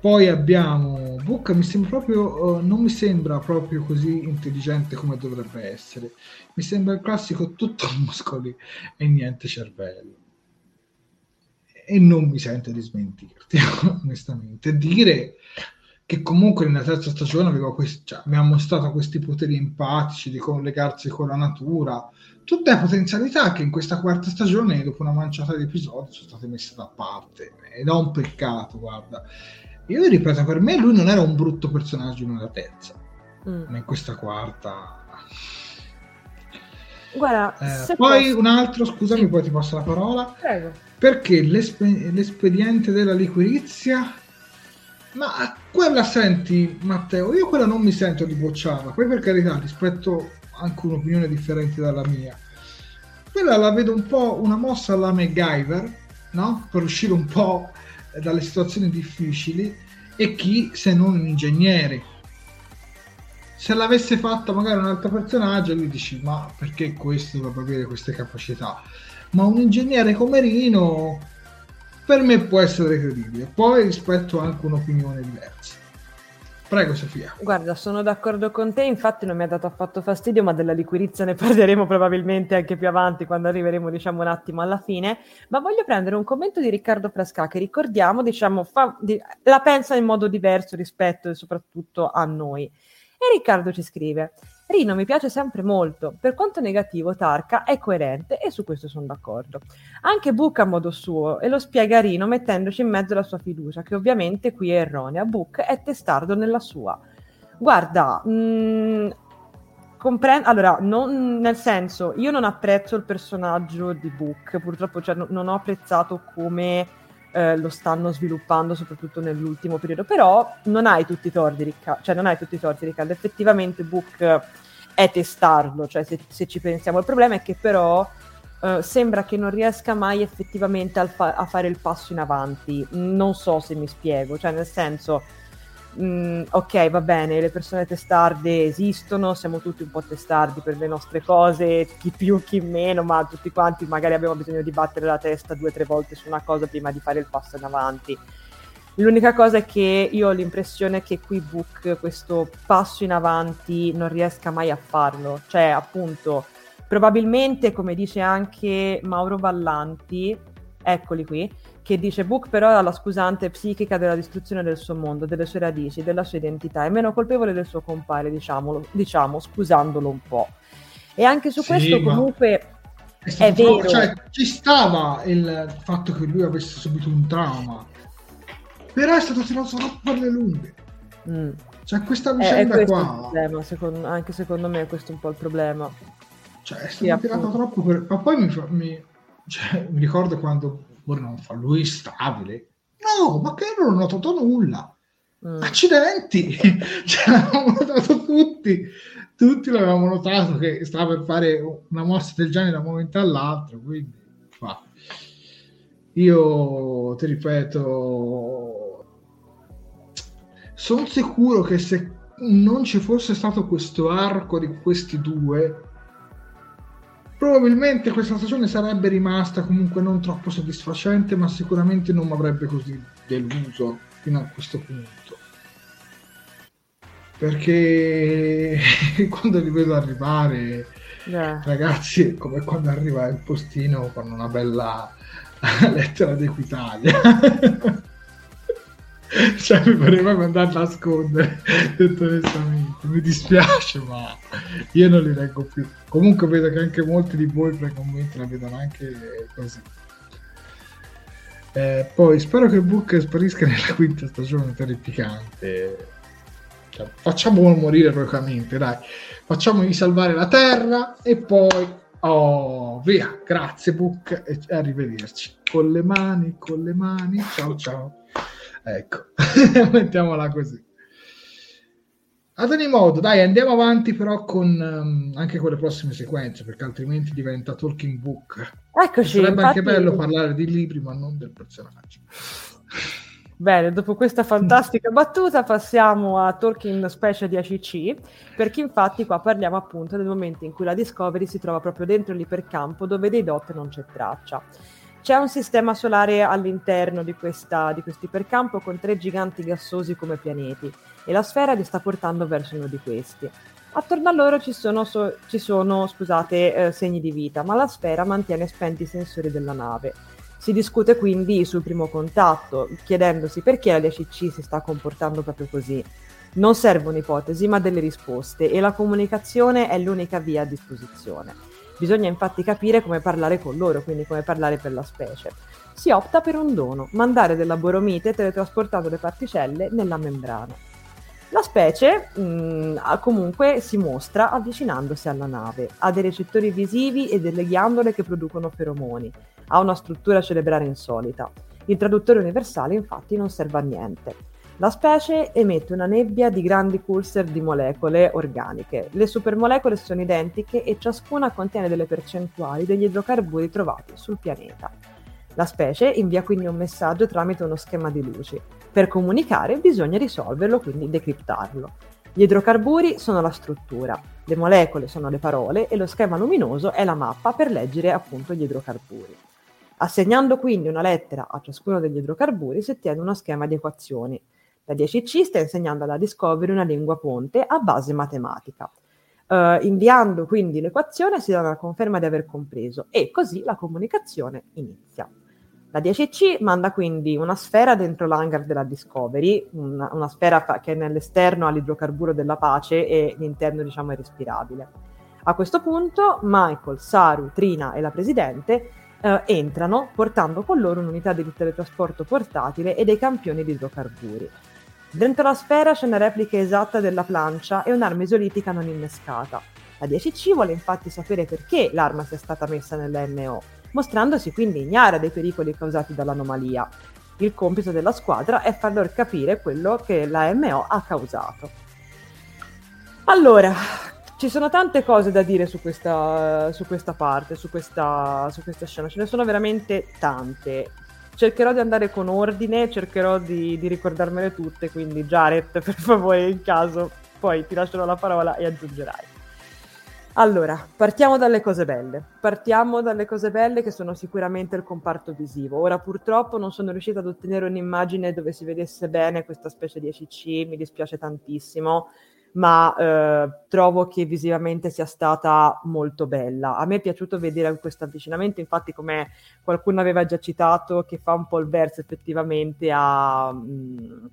Poi abbiamo Book, mi sembra proprio, uh, non mi sembra proprio così intelligente come dovrebbe essere. Mi sembra il classico tutto muscoli e niente cervello. E non mi sento di smentirti, onestamente. Dire che comunque nella terza stagione aveva questi, cioè, mi ha mostrato questi poteri empatici di collegarsi con la natura, tutte le potenzialità che in questa quarta stagione, dopo una manciata di episodi, sono state messe da parte. Ed è un peccato, guarda io ripeto, per me lui non era un brutto personaggio nella terza, mm. ma in questa quarta. Guarda, eh, poi posso... un altro, scusami, sì. poi ti passo la parola. Prego. Perché l'espe- l'espediente della liquirizia ma quella senti, Matteo, io quella non mi sento di bocciarla, poi per carità rispetto anche un'opinione differente dalla mia. Quella la vedo un po' una mossa alla MacGyver, no? Per uscire un po' dalle situazioni difficili e chi se non un ingegnere. Se l'avesse fatta magari un altro personaggio, lui dici: Ma perché questo dovrebbe avere queste capacità? Ma un ingegnere come Rino per me può essere credibile. Poi rispetto anche un'opinione diversa. Prego Sofia. Guarda, sono d'accordo con te, infatti non mi ha dato affatto fastidio, ma della liquirizia ne parleremo probabilmente anche più avanti quando arriveremo diciamo un attimo alla fine, ma voglio prendere un commento di Riccardo Frasca che ricordiamo, diciamo, fa, di, la pensa in modo diverso rispetto soprattutto a noi. E Riccardo ci scrive: Rino mi piace sempre molto, per quanto negativo Tarka è coerente e su questo sono d'accordo. Anche Book a modo suo e lo spiega Rino mettendoci in mezzo la sua fiducia, che ovviamente qui è erronea. Book è testardo nella sua. Guarda, mh, mm, comprendo, allora, non, nel senso, io non apprezzo il personaggio di Book, purtroppo cioè, no, non ho apprezzato come eh, lo stanno sviluppando soprattutto nell'ultimo periodo, però non hai tutti i torti, Riccardo, cioè non hai tutti i torti, Riccardo, effettivamente Book è testarlo, cioè se, se ci pensiamo, il problema è che però Uh, sembra che non riesca mai effettivamente fa- a fare il passo in avanti. Non so se mi spiego, cioè nel senso, mh, mm, ok, va bene, le persone testarde esistono, siamo tutti un po' testardi per le nostre cose, chi più, chi meno, ma tutti quanti magari abbiamo bisogno di battere la testa due o tre volte su una cosa prima di fare il passo in avanti. L'unica cosa è che io ho l'impressione che qui Book questo passo in avanti non riesca mai a farlo, cioè appunto probabilmente come dice anche Mauro Vallanti, eccoli qui, che dice Book però è la scusante psichica della distruzione del suo mondo, delle sue radici, della sua identità, è meno colpevole del suo compare, diciamolo, diciamo, scusandolo un po'. E anche su sì, questo comunque è, vero. Cioè, ci stava il fatto che lui avesse subito un trauma. però è stato tirato troppo per le lunghe. Mm. Cioè, questa vicenda è, è qua. Problema, secondo, anche secondo me, questo è un po' il problema. Cioè, è stato tirato troppo per. Ma poi mi, fa, mi, cioè, mi ricordo quando ora non fa lui stabile. No, ma che non ho notato nulla. Mm. Accidenti! cioè, l'avevamo notato tutti. Tutti l'avevamo notato che stava per fare una mossa del genere da un momento all'altro. Quindi, fa. Io ti ripeto, sono sicuro che se non ci fosse stato questo arco di questi due, probabilmente questa stagione sarebbe rimasta comunque non troppo soddisfacente, ma sicuramente non mi avrebbe così deluso fino a questo punto. Perché quando li vedo arrivare, yeah. ragazzi, è come quando arriva il postino con una bella lettera d'Equitalia. cioè mi pareva andare a nascondere detto onestamente. Mi dispiace ma io non li leggo più. Comunque vedo che anche molti di voi frequentemente la vedono anche così eh, poi spero che book sparisca nella quinta stagione terrificante. Cioè, facciamolo morire eroicamente dai. Facciamogli salvare la terra e poi oh via. Grazie book e arrivederci. Con le mani con le mani. Ciao ciao Ecco, mettiamola così. Ad ogni modo, dai, andiamo avanti però con um, anche con le prossime sequenze, perché altrimenti diventa talking book. Eccoci. Sarebbe infatti... anche bello parlare di libri, ma non del personaggio. Bene, dopo questa fantastica battuta passiamo a Talking Special di ACC, perché infatti qua parliamo appunto del momento in cui la Discovery si trova proprio dentro l'ipercampo dove dei dot non c'è traccia. C'è un sistema solare all'interno di, questa, di questo ipercampo con tre giganti gassosi come pianeti e la sfera li sta portando verso uno di questi. Attorno a loro ci sono, so, ci sono scusate, eh, segni di vita, ma la sfera mantiene spenti i sensori della nave. Si discute quindi sul primo contatto, chiedendosi perché la DCC si sta comportando proprio così. Non servono ipotesi, ma delle risposte e la comunicazione è l'unica via a disposizione. Bisogna infatti capire come parlare con loro, quindi come parlare per la specie. Si opta per un dono, mandare della boromite teletrasportando le particelle nella membrana. La specie mh, mm, comunque si mostra avvicinandosi alla nave, ha dei recettori visivi e delle ghiandole che producono feromoni, ha una struttura cerebrale insolita. Il traduttore universale infatti non serve a niente. La specie emette una nebbia di grandi pulsar di molecole organiche. Le supermolecole sono identiche e ciascuna contiene delle percentuali degli idrocarburi trovati sul pianeta. La specie invia quindi un messaggio tramite uno schema di luci. Per comunicare bisogna risolverlo, quindi decriptarlo. Gli idrocarburi sono la struttura, le molecole sono le parole e lo schema luminoso è la mappa per leggere appunto gli idrocarburi. Assegnando quindi una lettera a ciascuno degli idrocarburi si ottiene uno schema di equazioni. La 10C sta insegnando alla Discovery una lingua ponte a base matematica. Uh, inviando quindi l'equazione si dà la conferma di aver compreso e così la comunicazione inizia. La 10C manda quindi una sfera dentro l'hangar della Discovery, una, una sfera che è nell'esterno all'idrocarburo della pace e l'interno diciamo è respirabile. A questo punto Michael, Saru, Trina e la Presidente eh, entrano portando con loro un'unità di teletrasporto portatile e dei campioni di idrocarburi. Dentro la sfera c'è una replica esatta della plancia e un'arma isolitica non innescata. La 10C vuole infatti sapere perché l'arma sia stata messa nella MO, mostrandosi quindi ignara dei pericoli causati dall'anomalia. Il compito della squadra è far loro capire quello che la MO ha causato. Allora, ci sono tante cose da dire su questa, su questa parte, su questa, su questa scena, ce ne sono veramente tante cercherò di andare con ordine, cercherò di, di ricordarmele tutte, quindi Jared, per favore, in caso, poi ti lascerò la parola e aggiungerai. Allora, partiamo dalle cose belle. Partiamo dalle cose belle che sono sicuramente il comparto visivo. Ora purtroppo non sono riuscita ad ottenere un'immagine dove si vedesse bene questa specie di ECC, mi dispiace tantissimo ma eh, trovo che visivamente sia stata molto bella. A me è piaciuto vedere questo avvicinamento, infatti come qualcuno aveva già citato, che fa un po' il verso effettivamente a, mm,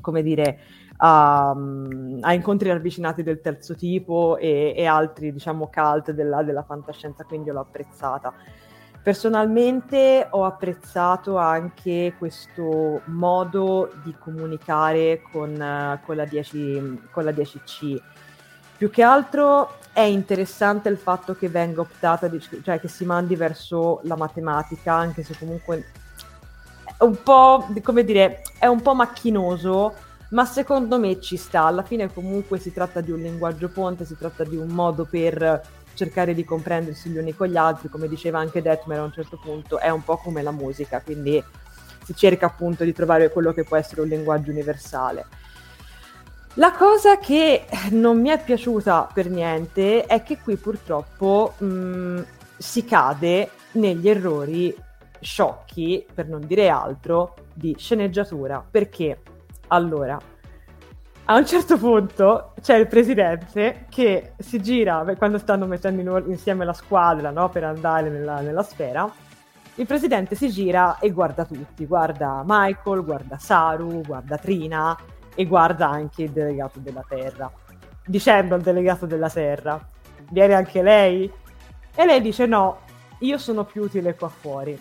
come dire, a, mm, a, incontri ravvicinati del terzo tipo e, e altri, diciamo, cult della, della fantascienza, quindi l'ho apprezzata. Personalmente ho apprezzato anche questo modo di comunicare con, con, la, 10, con la 10C. Più che altro è interessante il fatto che venga optata, cioè che si mandi verso la matematica, anche se comunque è un po', come dire, è un po' macchinoso, ma secondo me ci sta. Alla fine comunque si tratta di un linguaggio ponte, si tratta di un modo per cercare di comprendersi gli uni con gli altri, come diceva anche Detmer a un certo punto, è un po' come la musica, quindi si cerca appunto di trovare quello che può essere un linguaggio universale. La cosa che non mi è piaciuta per niente è che qui purtroppo mh, mm, si cade negli errori sciocchi, per non dire altro, di sceneggiatura. Perché? Allora, a un certo punto c'è il presidente che si gira quando stanno mettendo insieme la squadra no, per andare nella, nella, sfera. Il presidente si gira e guarda tutti, guarda Michael, guarda Saru, guarda Trina e guarda anche il delegato della Terra, dicendo al delegato della Terra, viene anche lei? E lei dice no, io sono più utile qua fuori.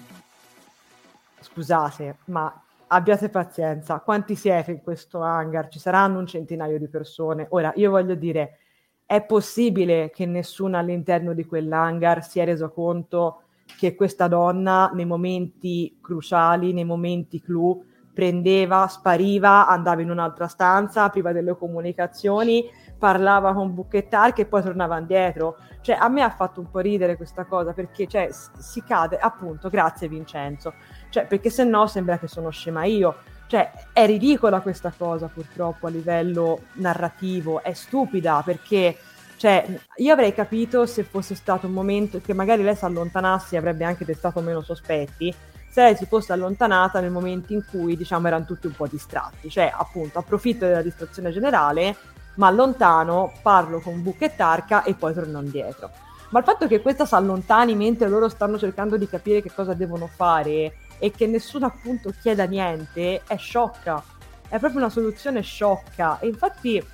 Scusate, ma abbiate pazienza, quanti siete in questo hangar? Ci saranno un centinaio di persone. Ora, io voglio dire, è possibile che nessuno all'interno di quell'hangar si è reso conto che questa donna nei momenti cruciali, nei momenti clou, prendeva, spariva, andava in un'altra stanza, apriva delle comunicazioni, parlava con Bucchettar che poi tornava indietro. Cioè, a me ha fatto un po' ridere questa cosa perché cioè, si cade, appunto, grazie Vincenzo, cioè, perché se no sembra che sono scema io. Cioè, è ridicola questa cosa purtroppo a livello narrativo, è stupida perché cioè, io avrei capito se fosse stato un momento che magari lei si allontanasse e avrebbe anche destato meno sospetti, se lei si fosse allontanata nel momento in cui, diciamo, erano tutti un po' distratti. Cioè, appunto, approfitto della distrazione generale, ma allontano, parlo con Buc e Tarca e poi torno indietro. Ma il fatto che questa si allontani mentre loro stanno cercando di capire che cosa devono fare e che nessuno appunto chieda niente è sciocca. È proprio una soluzione sciocca. E infatti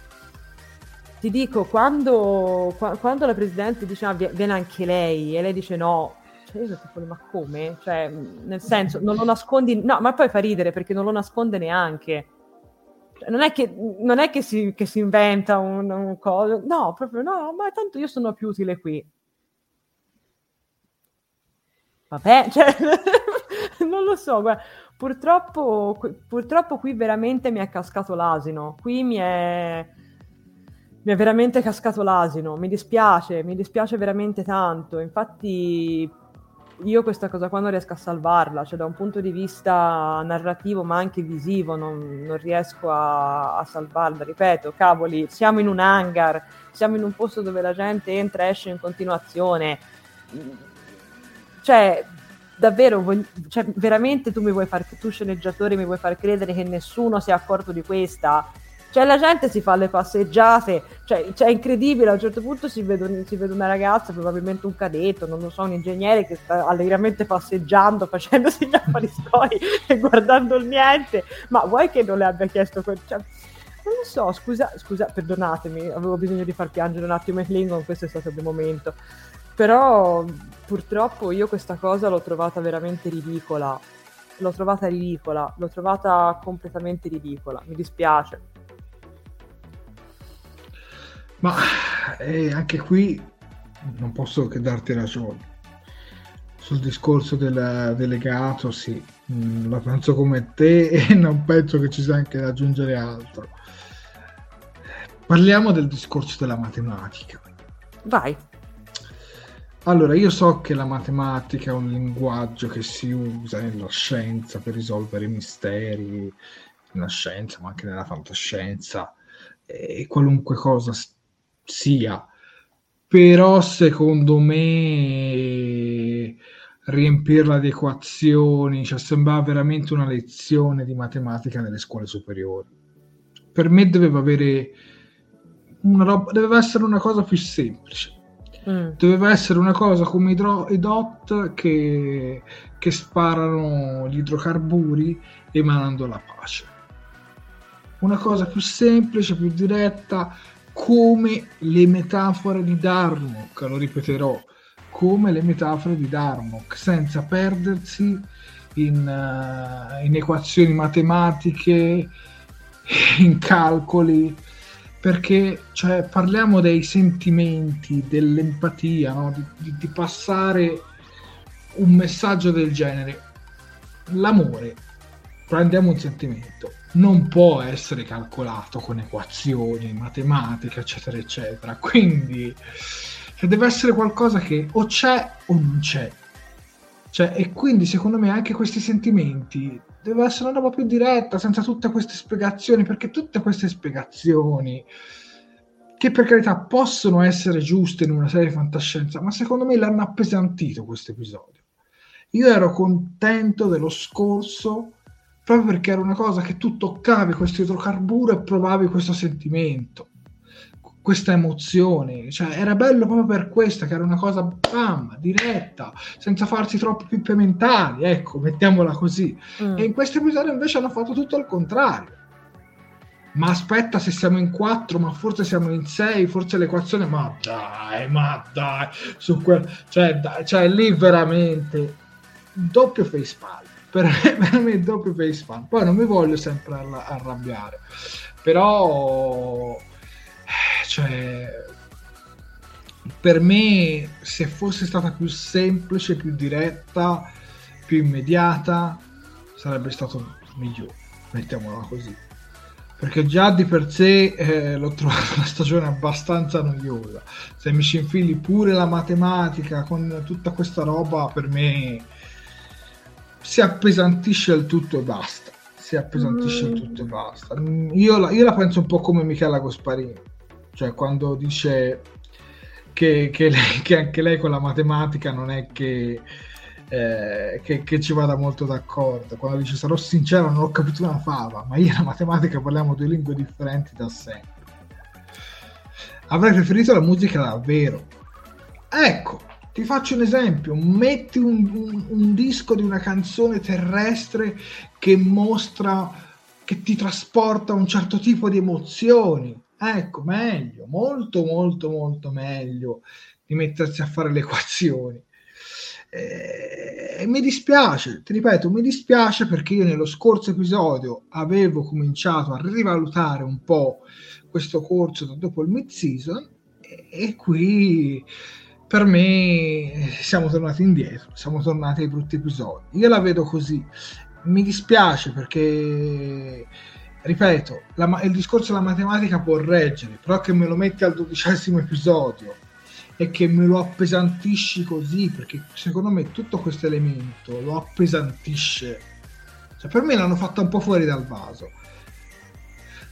ti dico, quando, quando la presidente dice ah, viene anche lei e lei dice no, cioè io tipo, ma come? Cioè, nel senso, non lo nascondi, no, ma poi fa ridere perché non lo nasconde neanche. Cioè, non è che, non è che, si, che si inventa un, un coso, no, proprio no, ma tanto io sono più utile qui. Vabbè, cioè, non lo so, guarda, purtroppo, purtroppo qui veramente mi è cascato l'asino, qui mi è, mi è veramente cascato l'asino, mi dispiace, mi dispiace veramente tanto, infatti io questa cosa qua non riesco a salvarla, cioè da un punto di vista narrativo ma anche visivo non, non riesco a, a, salvarla, ripeto, cavoli, siamo in un hangar, siamo in un posto dove la gente entra e esce in continuazione, cioè davvero, cioè, veramente tu mi vuoi far, tu sceneggiatore mi vuoi far credere che nessuno si è accorto di questa? Cioè la gente si fa le passeggiate, cioè, cioè è incredibile, a un certo punto si vede, si vede, una ragazza, probabilmente un cadetto, non lo so, un ingegnere che sta allegramente passeggiando, facendosi gli affari suoi e guardando il niente, ma vuoi che non le abbia chiesto quel... Cioè, non lo so, scusa, scusa, perdonatemi, avevo bisogno di far piangere un attimo il Klingon, questo è stato il momento. Però purtroppo io questa cosa l'ho trovata veramente ridicola. L'ho trovata ridicola, l'ho trovata completamente ridicola, mi dispiace. Ma eh, anche qui non posso che darti ragione. Sul discorso del delegato, sì, mm, la penso come te e non penso che ci sia anche da aggiungere altro. Parliamo del discorso della matematica. Vai. Allora, io so che la matematica è un linguaggio che si usa nella scienza per risolvere misteri, nella scienza, ma anche nella fantascienza, e qualunque cosa sia. Però secondo me riempirla di equazioni, cioè sembrava veramente una lezione di matematica nelle scuole superiori. Per me doveva avere una roba, doveva essere una cosa più semplice. Mm. Doveva essere una cosa come i, dro- i dot che, che sparano gli idrocarburi emanando la pace. Una cosa più semplice, più diretta, come le metafore di Darmok, lo ripeterò, come le metafore di Darmok, senza perdersi in, uh, in equazioni matematiche, in calcoli, perché cioè, parliamo dei sentimenti, dell'empatia, no? di, di, di passare un messaggio del genere. L'amore, prendiamo un sentimento, non può essere calcolato con equazioni, matematica, eccetera, eccetera. Quindi cioè, deve essere qualcosa che o c'è o non c'è. Cioè, e quindi secondo me anche questi sentimenti deve essere una roba più diretta, senza tutte queste spiegazioni, perché tutte queste spiegazioni, che per carità possono essere giuste in una serie di fantascienza, ma secondo me l'hanno appesantito questo episodio. Io ero contento dello scorso proprio perché era una cosa che tu toccavi questo idrocarburo e provavi questo sentimento, questa emozione, cioè era bello proprio per questa, che era una cosa bam, diretta, senza farsi troppo pippe mentali, ecco, mettiamola così. Mm. E in questo episodio invece hanno fatto tutto al contrario. Ma aspetta, se siamo in quattro, ma forse siamo in sei, forse l'equazione, ma dai, ma dai, su quel, cioè, dai, cioè lì veramente doppio facepalm per me veramente doppio face fan. Poi non mi voglio sempre arrabbiare, però cioè, per me se fosse stata più semplice, più diretta, più immediata, sarebbe stato migliore, mettiamola così. Perché già di per sé eh, l'ho trovata una stagione abbastanza noiosa. Se mi ci infili pure la matematica con tutta questa roba, per me si appesantisce il tutto e basta. Si appesantisce mm. il tutto e basta. Io la, io la, penso un po' come Michela Gosparini, cioè quando dice che, che, lei, che anche lei con la matematica non è che, eh, che, che, ci vada molto d'accordo. Quando dice sarò sincero, non ho capito una fava, ma io e la matematica parliamo due lingue differenti da sempre. Avrei preferito la musica davvero. Ecco, ti faccio un esempio, metti un, un, un, disco di una canzone terrestre che mostra, che ti trasporta un certo tipo di emozioni. Ecco, meglio, molto molto molto meglio di mettersi a fare le equazioni. E mi dispiace, ti ripeto, mi dispiace perché io nello scorso episodio avevo cominciato a rivalutare un po' questo corso dopo il mid-season e, e qui per me siamo tornati indietro, siamo tornati ai brutti episodi. Io la vedo così. Mi dispiace perché, ripeto, la, il discorso della matematica può reggere, però che me lo metti al dodicesimo episodio e che me lo appesantisci così, perché secondo me tutto questo elemento lo appesantisce. Cioè, per me l'hanno fatta un po' fuori dal vaso.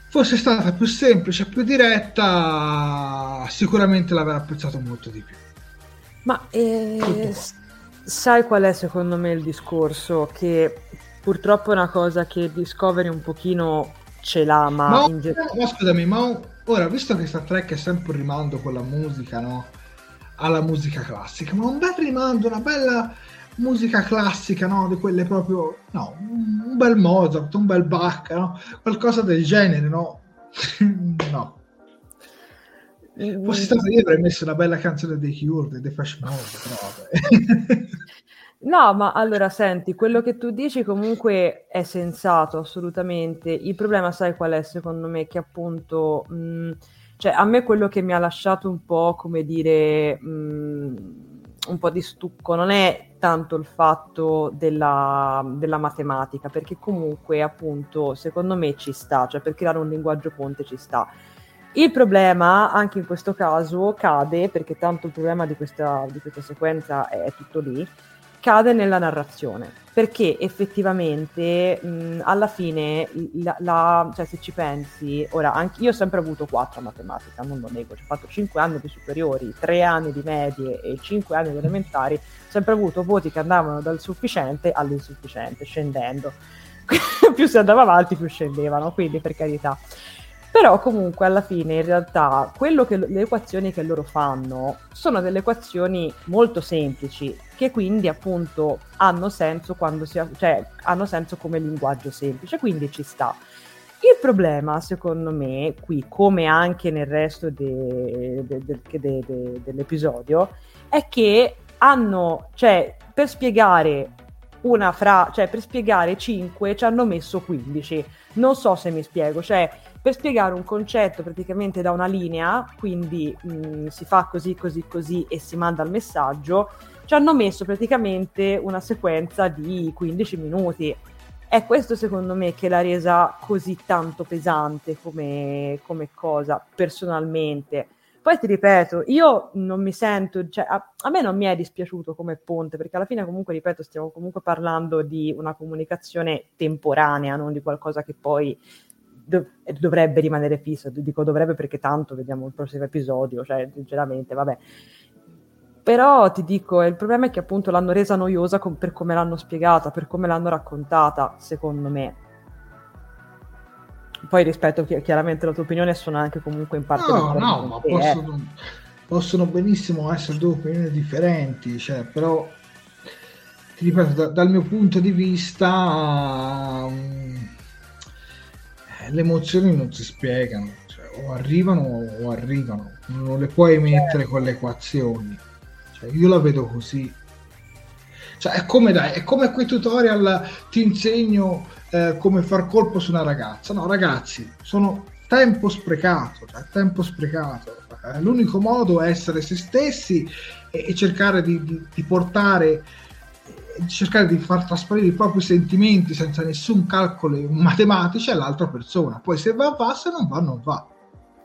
Fosse stata più semplice, più diretta, sicuramente l'avrei apprezzato molto di più. Ma eh, sai qual è secondo me il discorso? Che purtroppo è una cosa che Discovery un pochino ce l'ha, ma... ma, in ma scusami, ma ora, visto che Star Trek è sempre un rimando con la musica, no? Alla musica classica, ma un bel rimando, una bella musica classica, no? Di quelle proprio... No, un bel Mozart, un bel Bach, no? Qualcosa del genere, no? no. Fossi stato io avrei messo una bella canzone dei Cure, dei Depeche Mode, però No, ma allora senti, quello che tu dici comunque è sensato assolutamente. Il problema, sai qual è secondo me? Che appunto, mh, cioè a me quello che mi ha lasciato un po', come dire, mh, un po' di stucco non è tanto il fatto della, della, matematica, perché comunque appunto secondo me ci sta, cioè per creare un linguaggio ponte ci sta il problema, anche in questo caso, cade, perché tanto il problema di questa, di questa sequenza è, tutto lì, cade nella narrazione, perché effettivamente mh, alla fine, la, la, cioè se ci pensi, ora anche io ho sempre avuto 4 a matematica, non lo nego, ho fatto 5 anni di superiori, 3 anni di medie e 5 anni di elementari, ho sempre avuto voti che andavano dal sufficiente all'insufficiente, scendendo. più si andava avanti, più scendevano, quindi per carità. Però comunque alla fine in realtà che, le equazioni che loro fanno sono delle equazioni molto semplici che quindi appunto hanno senso si cioè hanno senso come linguaggio semplice, quindi ci sta. Il problema, secondo me, qui, come anche nel resto de, de, de, dell'episodio, è che hanno, cioè, per spiegare una fra, cioè per spiegare 5 ci hanno messo 15. Non so se mi spiego, cioè per spiegare un concetto praticamente da una linea, quindi mh, mm, si fa così, così, così e si manda il messaggio, ci hanno messo praticamente una sequenza di 15 minuti. È questo secondo me che l'ha resa così tanto pesante come, come cosa, personalmente. Poi ti ripeto, io non mi sento, cioè, a, a, me non mi è dispiaciuto come ponte, perché alla fine comunque, ripeto, stiamo comunque parlando di una comunicazione temporanea, non di qualcosa che poi do, dovrebbe rimanere fisso. Dico dovrebbe perché tanto vediamo il prossimo episodio, cioè sinceramente, vabbè. Però ti dico, il problema è che appunto l'hanno resa noiosa com- per come l'hanno spiegata, per come l'hanno raccontata, secondo me poi rispetto chi- chiaramente la tua opinione sono anche comunque in parte no no ma te, possono, eh. possono, benissimo essere due opinioni differenti cioè però ti ripeto da, dal mio punto di vista um, le emozioni non si spiegano cioè, o arrivano o arrivano non le puoi mettere con le equazioni cioè, io la vedo così cioè, è come dai, è come quei tutorial ti insegno eh, come far colpo su una ragazza. No, ragazzi, sono tempo sprecato, cioè tempo sprecato. Eh, l'unico modo è essere se stessi e, e cercare di, di, di portare cercare di far trasparire i propri sentimenti senza nessun calcolo matematico all'altra persona. Poi se va, va, se non va, non va.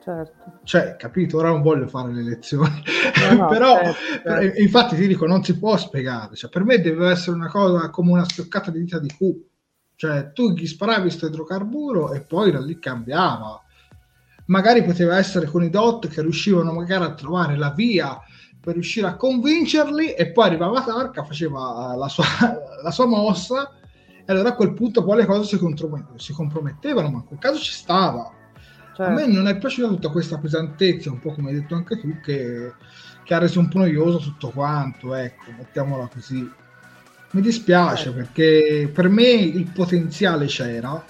Certo. Cioè, capito? Ora non voglio fare le lezioni, no, no, però certo, certo. infatti ti dico, non si può spiegare. Cioè, per me deve essere una cosa come una schioccata di dita di Q cioè, tu gli sparavi questo idrocarburo e poi da lì cambiava. Magari poteva essere con i dot che riuscivano magari a trovare la via per riuscire a convincerli e poi arrivava Tarka, faceva la sua, la sua mossa e allora a quel punto poi le cose si, si compromettevano, ma in quel caso ci stava. Certo. A me non è piaciuta tutta questa pesantezza, un po' come hai detto anche tu, che, che ha reso un po' noioso tutto quanto, ecco, mettiamola così. Mi dispiace eh. perché per me il potenziale c'era,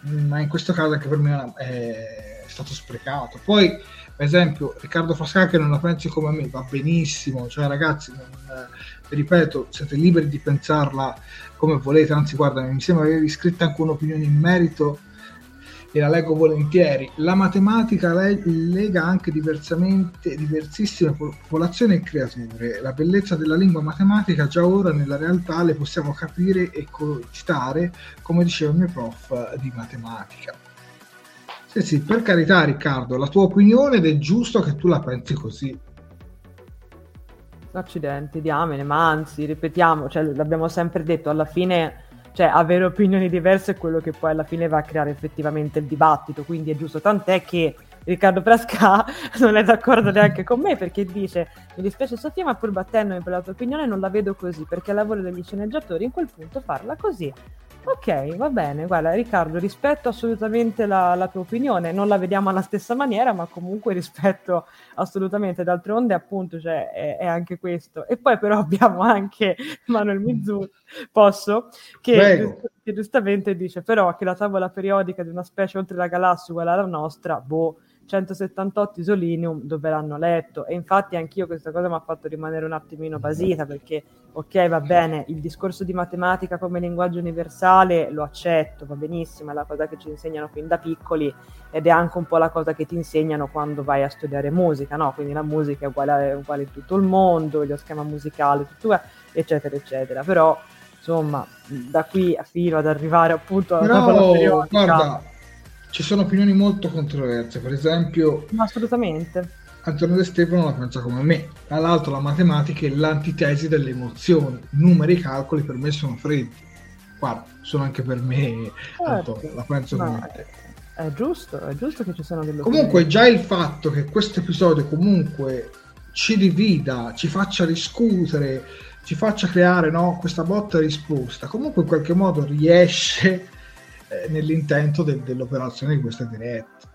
ma in questo caso anche per me è stato sprecato. Poi, per esempio, Riccardo Fasca che non la pensi come me, va benissimo, cioè ragazzi, non, eh, ripeto, siete liberi di pensarla come volete, anzi guarda, mi sembra che avevi scritto anche un'opinione in merito e la leggo volentieri. La matematica le- lega anche diversamente, diversissime popolazioni e creature. La bellezza della lingua matematica già ora nella realtà le possiamo capire e cogitare, come diceva il mio prof di matematica. Sì, sì, per carità Riccardo, la tua opinione ed è giusto che tu la pensi così. Accidenti, diamine, ma anzi, ripetiamo, cioè, l'abbiamo sempre detto, alla fine cioè avere opinioni diverse è quello che poi alla fine va a creare effettivamente il dibattito, quindi è giusto, tant'è che Riccardo Frasca non è d'accordo neanche con me perché dice mi dispiace Sofia ma pur battendomi per la tua opinione non la vedo così perché al lavoro degli sceneggiatori in quel punto farla così Ok, va bene. Guarda, Riccardo, rispetto assolutamente la, la, tua opinione. Non la vediamo alla stessa maniera, ma comunque rispetto assolutamente. D'altronde, appunto, cioè, è, è, anche questo. E poi, però, abbiamo anche Manuel Mizzù, posso? Che, che, giustamente dice: però che la tavola periodica di una specie oltre la galassia uguale alla nostra, boh 178 Isolinium dove l'hanno letto. E infatti anch'io questa cosa mi ha fatto rimanere un attimino basita perché ok va bene il discorso di matematica come linguaggio universale lo accetto va benissimo è la cosa che ci insegnano fin da piccoli ed è anche un po' la cosa che ti insegnano quando vai a studiare musica no? quindi la musica è uguale, è uguale in tutto il mondo lo schema musicale tutto eccetera eccetera. Però insomma da qui fino ad arrivare appunto alla guarda ci sono opinioni molto controverse, per esempio... Assolutamente. Antonio De Stefano la pensa come me, tra l'altro la matematica è l'antitesi delle emozioni, numeri e calcoli per me sono freddi, guarda, sono anche per me, certo. Antonio, la penso come me. È giusto, è giusto che ci siano delle Comunque opinioni. già il fatto che questo episodio comunque ci divida, ci faccia discutere, ci faccia creare no, questa botta risposta, comunque in qualche modo riesce eh, nell'intento del, dell'operazione di questa diretta.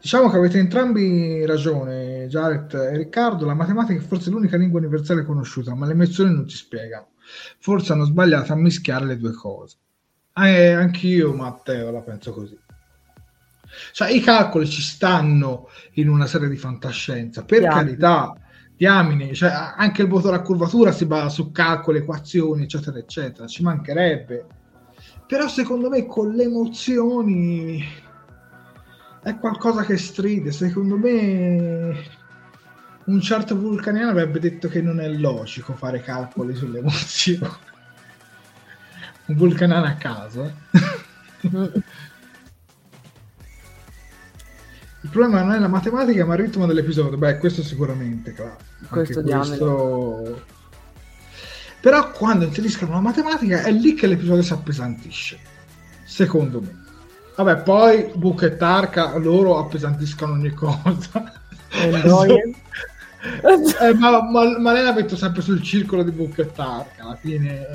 Diciamo che avete entrambi ragione, Jared e Riccardo, la matematica è forse l'unica lingua universale conosciuta, ma le emozioni non ci spiegano. Forse hanno sbagliato a mischiare le due cose. Eh, anch'io, Matteo, la penso così. Cioè, i calcoli ci stanno in una serie di fantascienza, per Diamine. carità, diamine, cioè, anche il motore a curvatura si basa su calcoli, equazioni, eccetera, eccetera, ci mancherebbe. Però secondo me con le emozioni è qualcosa che stride. Secondo me un certo vulcaniano avrebbe detto che non è logico fare calcoli sulle emozioni. un vulcaniano a caso. eh. Il problema non è la matematica, ma il ritmo dell'episodio. Beh, questo sicuramente, claro. Questo diamine. Però quando inseriscono la matematica è lì che l'episodio si appesantisce. Secondo me. Vabbè, poi Book e Tarka loro appesantiscono ogni cosa. E? Eh, ma, ma, ma lei la metto sempre sul circolo di Book e Tarka. Alla fine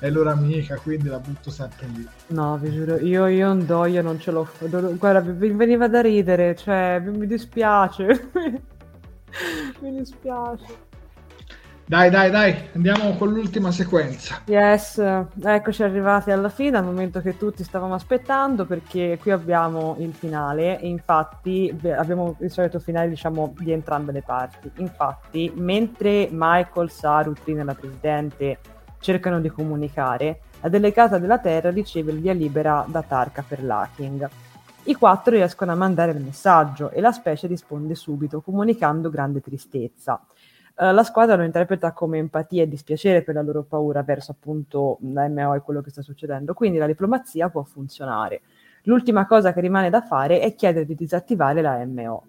è loro amica, quindi la butto sempre lì. No, vi giuro, io, io Ndoye non ce l'ho. Guarda, mi veniva da ridere, cioè, mi dispiace. mi dispiace. Dai, dai, dai, andiamo con l'ultima sequenza. Yes, eccoci arrivati alla fine, al momento che tutti stavamo aspettando, perché qui abbiamo il finale e infatti abbiamo il solito finale, diciamo, di entrambe le parti. Infatti, mentre Michael, Saru, Trin e la Presidente cercano di comunicare, la delegata della Terra riceve il via libera da Tarka per l'hacking. I quattro riescono a mandare il messaggio e la specie risponde subito, comunicando grande tristezza. Eh, la squadra lo interpreta come empatia e dispiacere per la loro paura verso appunto la MO e quello che sta succedendo, quindi la diplomazia può funzionare. L'ultima cosa che rimane da fare è chiedere di disattivare la MO.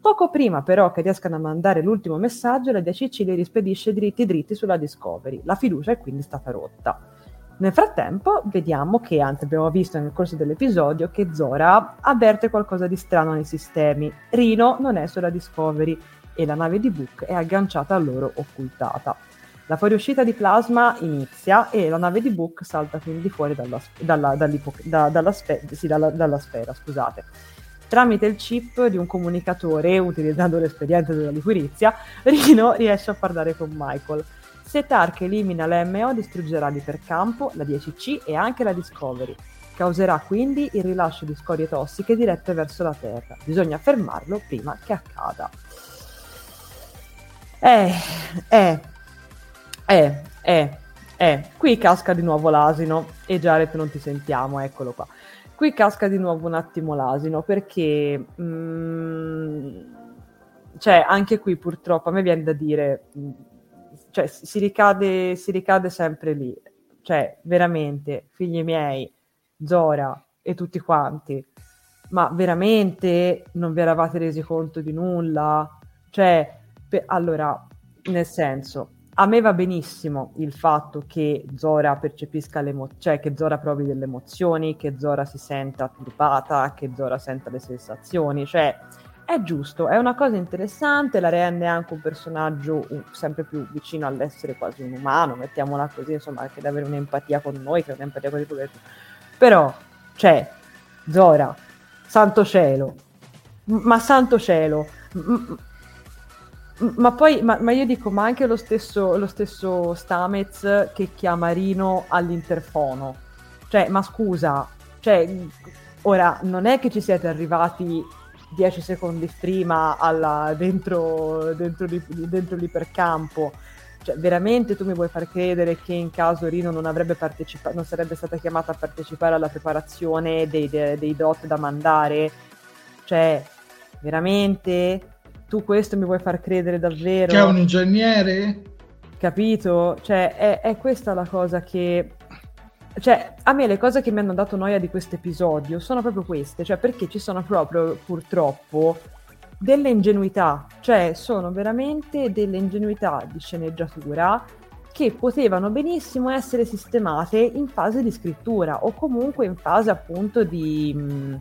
Poco prima però che riescano a mandare l'ultimo messaggio, la DCC li rispedisce dritti dritti sulla Discovery. La fiducia è quindi stata rotta. Nel frattempo vediamo che, anzi abbiamo visto nel corso dell'episodio, che Zora avverte qualcosa di strano nei sistemi. Rino non è sulla Discovery e la nave di Book è agganciata a loro occultata. La fuoriuscita di plasma inizia e la nave di Book salta quindi fuori dalla, dalla, dalla sfe- sì, dalla sfera. Scusate. Tramite il chip di un comunicatore, utilizzando l'esperienza della liquirizia, Rino riesce a parlare con Michael. Se Tark elimina la MO distruggerà l'ipercampo, la 10C e anche la Discovery. Causerà quindi il rilascio di scorie tossiche dirette verso la Terra. Bisogna fermarlo prima che accada. Eh, eh, eh, eh, eh. Qui casca di nuovo l'asino. E Jared non ti sentiamo, eccolo qua. Qui casca di nuovo un attimo l'asino perché... mm, cioè, anche qui purtroppo a me viene da dire... mm, Cioè, si ricade, si ricade sempre lì. Cioè, veramente, figli miei, Zora e tutti quanti. Ma veramente non vi eravate resi conto di nulla? Cioè, pe- allora, nel senso, a me va benissimo il fatto che Zora percepisca le emozioni, cioè che Zora provi delle emozioni, che Zora si senta turbata, che Zora senta le sensazioni, cioè è giusto, è una cosa interessante, la rende anche un personaggio sempre più vicino all'essere quasi un umano, mettiamola così, insomma, anche ad avere un'empatia con noi, che è un'empatia con i poteri. Però, cioè, Zora, santo cielo, ma santo cielo, m- ma poi, ma, ma io dico, ma anche lo stesso, lo stesso Stamez che chiama Rino all'interfono. Cioè, ma scusa, cioè, ora non è che ci siete arrivati 10 secondi prima alla, dentro, dentro, dentro l'ipercampo. Cioè, veramente tu mi vuoi far credere che in caso Rino non avrebbe partecipato, non sarebbe stata chiamata a partecipare alla preparazione dei, dei, dei dot da mandare? Cioè, veramente? Tu questo mi vuoi far credere davvero? Che è un ingegnere? Capito? Cioè, è, è questa la cosa che... Cioè, a me le cose che mi hanno dato noia di questo episodio sono proprio queste, cioè perché ci sono proprio, purtroppo, delle ingenuità, cioè sono veramente delle ingenuità di sceneggiatura che potevano benissimo essere sistemate in fase di scrittura o comunque in fase appunto di, mh,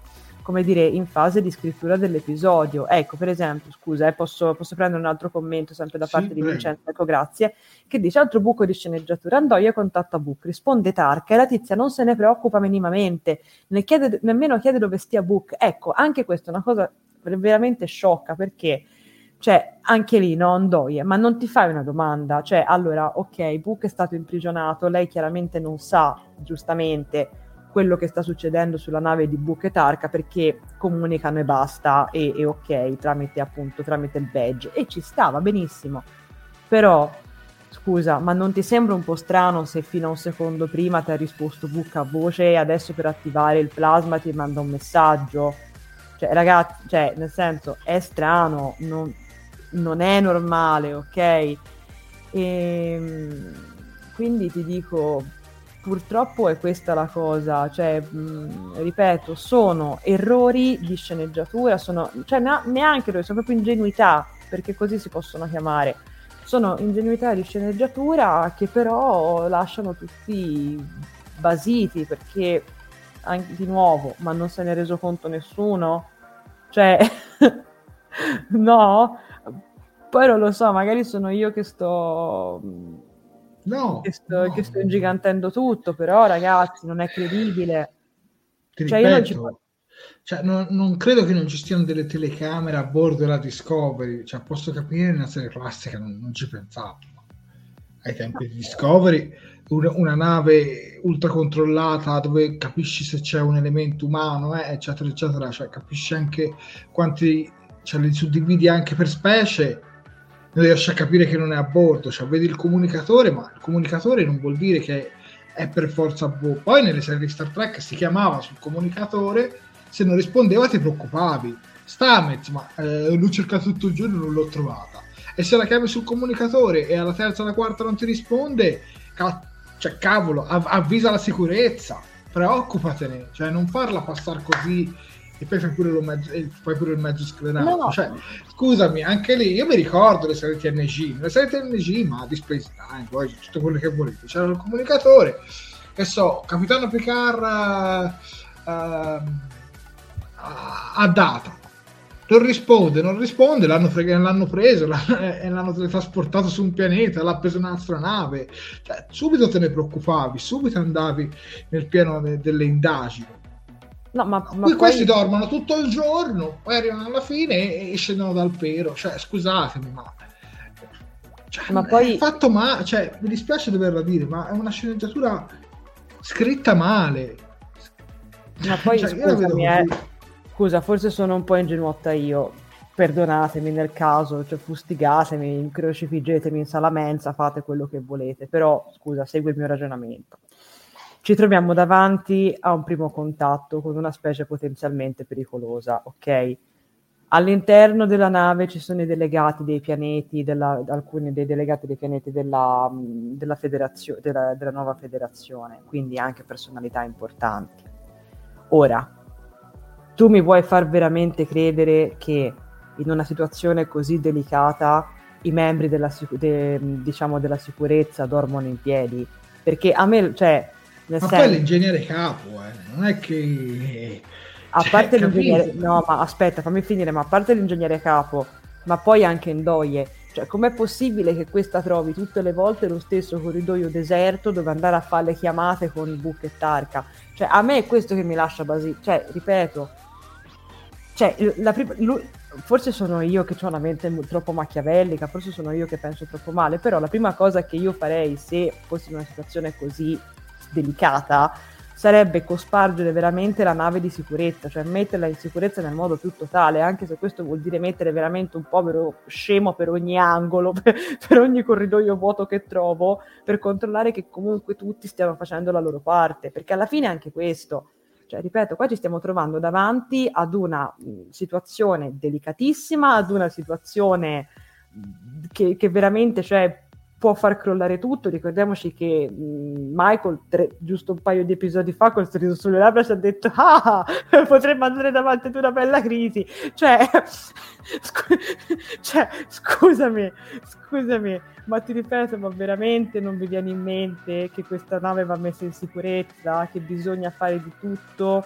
come dire, in fase di scrittura dell'episodio. Ecco, per esempio, scusa, eh, posso, posso prendere un altro commento sempre da Sì, parte di. Vincenzo, ecco, grazie, che dice altro buco di sceneggiatura, Andoia contatta Book, risponde Tarka e la tizia non se ne preoccupa minimamente, ne chiede, nemmeno chiede dove stia Book. Ecco, anche questa è una cosa veramente sciocca perché cioè anche lì no Andoia ma non ti fai una domanda cioè allora ok Book è stato imprigionato lei chiaramente non sa giustamente quello che sta succedendo sulla nave di Book e Tarka perché comunicano e basta e, e ok tramite appunto tramite il badge. E ci stava benissimo. Però scusa ma non ti sembra un po' strano se fino a un secondo prima ti ha risposto Book a voce e adesso per attivare il plasma ti manda un messaggio? Cioè ragazzi cioè nel senso è strano non, non è normale ok? E ehm, quindi ti dico purtroppo è questa la cosa, cioè, mh, ripeto, sono errori di sceneggiatura, sono, cioè neanche errori, sono proprio ingenuità, perché così si possono chiamare. Sono ingenuità di sceneggiatura che però lasciano tutti basiti, perché anche di nuovo, ma non se ne è reso conto nessuno? Cioè, no? Poi non lo so, magari sono io che sto No, che sto, no. che sto ingigantendo tutto, però ragazzi, non è credibile. Ti Cioè, ripeto, io non ci- cioè, non, non credo che non ci stiano delle telecamere a bordo della Discovery. Cioè, posso capire nella serie classica, non, non ci pensavo. Ai tempi di Discovery, una, una nave ultra controllata dove capisci se c'è un elemento umano, eh, eccetera, eccetera. Cioè, capisci anche quanti, cioè, li suddividi anche per specie non riesci a capire che non è a bordo, cioè vedi il comunicatore, ma il comunicatore non vuol dire che è per forza a bordo. Poi nelle serie di Star Trek si chiamava sul comunicatore, se non rispondeva ti preoccupavi. Stamets, ma eh, l'ho cercato tutto il giorno non l'ho trovata. E se la chiami sul comunicatore e alla terza o alla quarta non ti risponde, ca- cioè cavolo, av- avvisa la sicurezza, preoccupatene, cioè non farla passare così e poi fai pure, e poi pure il mezzo sclerato. No. Cioè, scusami, anche lì io mi ricordo le serie TNG, le serie TNG, ma di Space Time, poi tutto quello che volete. C'era il comunicatore, che so, Capitano Picard uh, uh, ha data. Non risponde, non risponde, l'hanno, freg- l'hanno preso l'hanno, e l'hanno teletrasportato su un pianeta, l'ha preso un'astronave. Cioè, subito te ne preoccupavi, subito andavi nel pieno de- delle indagini. No, ma, ma Qui questi poi... dormono tutto il giorno, poi arrivano alla fine e, scendono dal pero. Cioè, scusatemi, ma. Cioè, Ma poi- fatto male. Cioè, mi dispiace doverla dire, ma è una sceneggiatura scritta male. Ma poi Cioè, scusami, eh, scusa, forse sono un po' ingenuotta io. Perdonatemi nel caso, cioè fustigatemi, crocifiggetemi in sala mensa, fate quello che volete, però scusa, segui il mio ragionamento. Ci troviamo davanti a un primo contatto con una specie potenzialmente pericolosa, ok? All'interno della nave ci sono i delegati dei pianeti, della- alcuni dei delegati dei pianeti della, della federazio- della- della nuova federazione, quindi anche personalità importanti. Ora, tu mi vuoi far veramente credere che in una situazione così delicata i membri della, de- diciamo della sicurezza dormono in piedi? Perché a me, cioè, nel Ma senso, poi l'ingegnere capo, eh, non è che. a cioè, parte capito? l'ingegnere, no, ma aspetta, fammi finire, ma a parte l'ingegnere capo, ma poi anche Ndoye, cioè com'è possibile che questa trovi tutte le volte lo stesso corridoio deserto dove andare a fare le chiamate con Book e Tarka? Cioè a me è questo che mi lascia basì, cioè ripeto, cioè la prima- lui- forse sono io che ho una mente troppo machiavellica, forse sono io che penso troppo male, però la prima cosa che io farei se fossi in una situazione così delicata sarebbe cospargere veramente la nave di sicurezza, cioè metterla in sicurezza nel modo più totale, anche se questo vuol dire mettere veramente un povero scemo per ogni angolo, per, per ogni corridoio vuoto che trovo, per controllare che comunque tutti stiano facendo la loro parte, perché alla fine è anche questo. Cioè, ripeto, qua ci stiamo trovando davanti ad una mh, situazione delicatissima, ad una situazione mh, che, che veramente, cioè, può far crollare tutto. Ricordiamoci che mh, Michael, tre- giusto un paio di episodi fa, col sorriso sulle labbra, ci ha detto: Ah, potremmo andare davanti ad una bella crisi. Cioè, scu- cioè, scusami, scusami, ma ti ripeto, ma veramente non vi viene in mente che questa nave va messa in sicurezza, che bisogna fare di tutto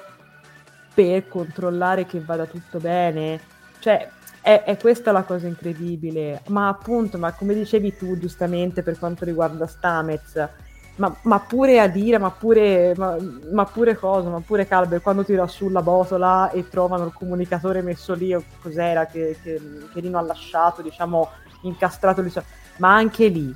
per controllare che vada tutto bene? Cioè, è, è questa la cosa incredibile. Ma appunto, ma come dicevi tu giustamente per quanto riguarda Stamez, ma, ma pure Adira, ma pure, ma, ma pure cosa, ma pure Calber, quando tira la botola e trovano il comunicatore messo lì, o cos'era che, che, che Rino ha lasciato, diciamo, incastrato lì. so- Ma anche lì,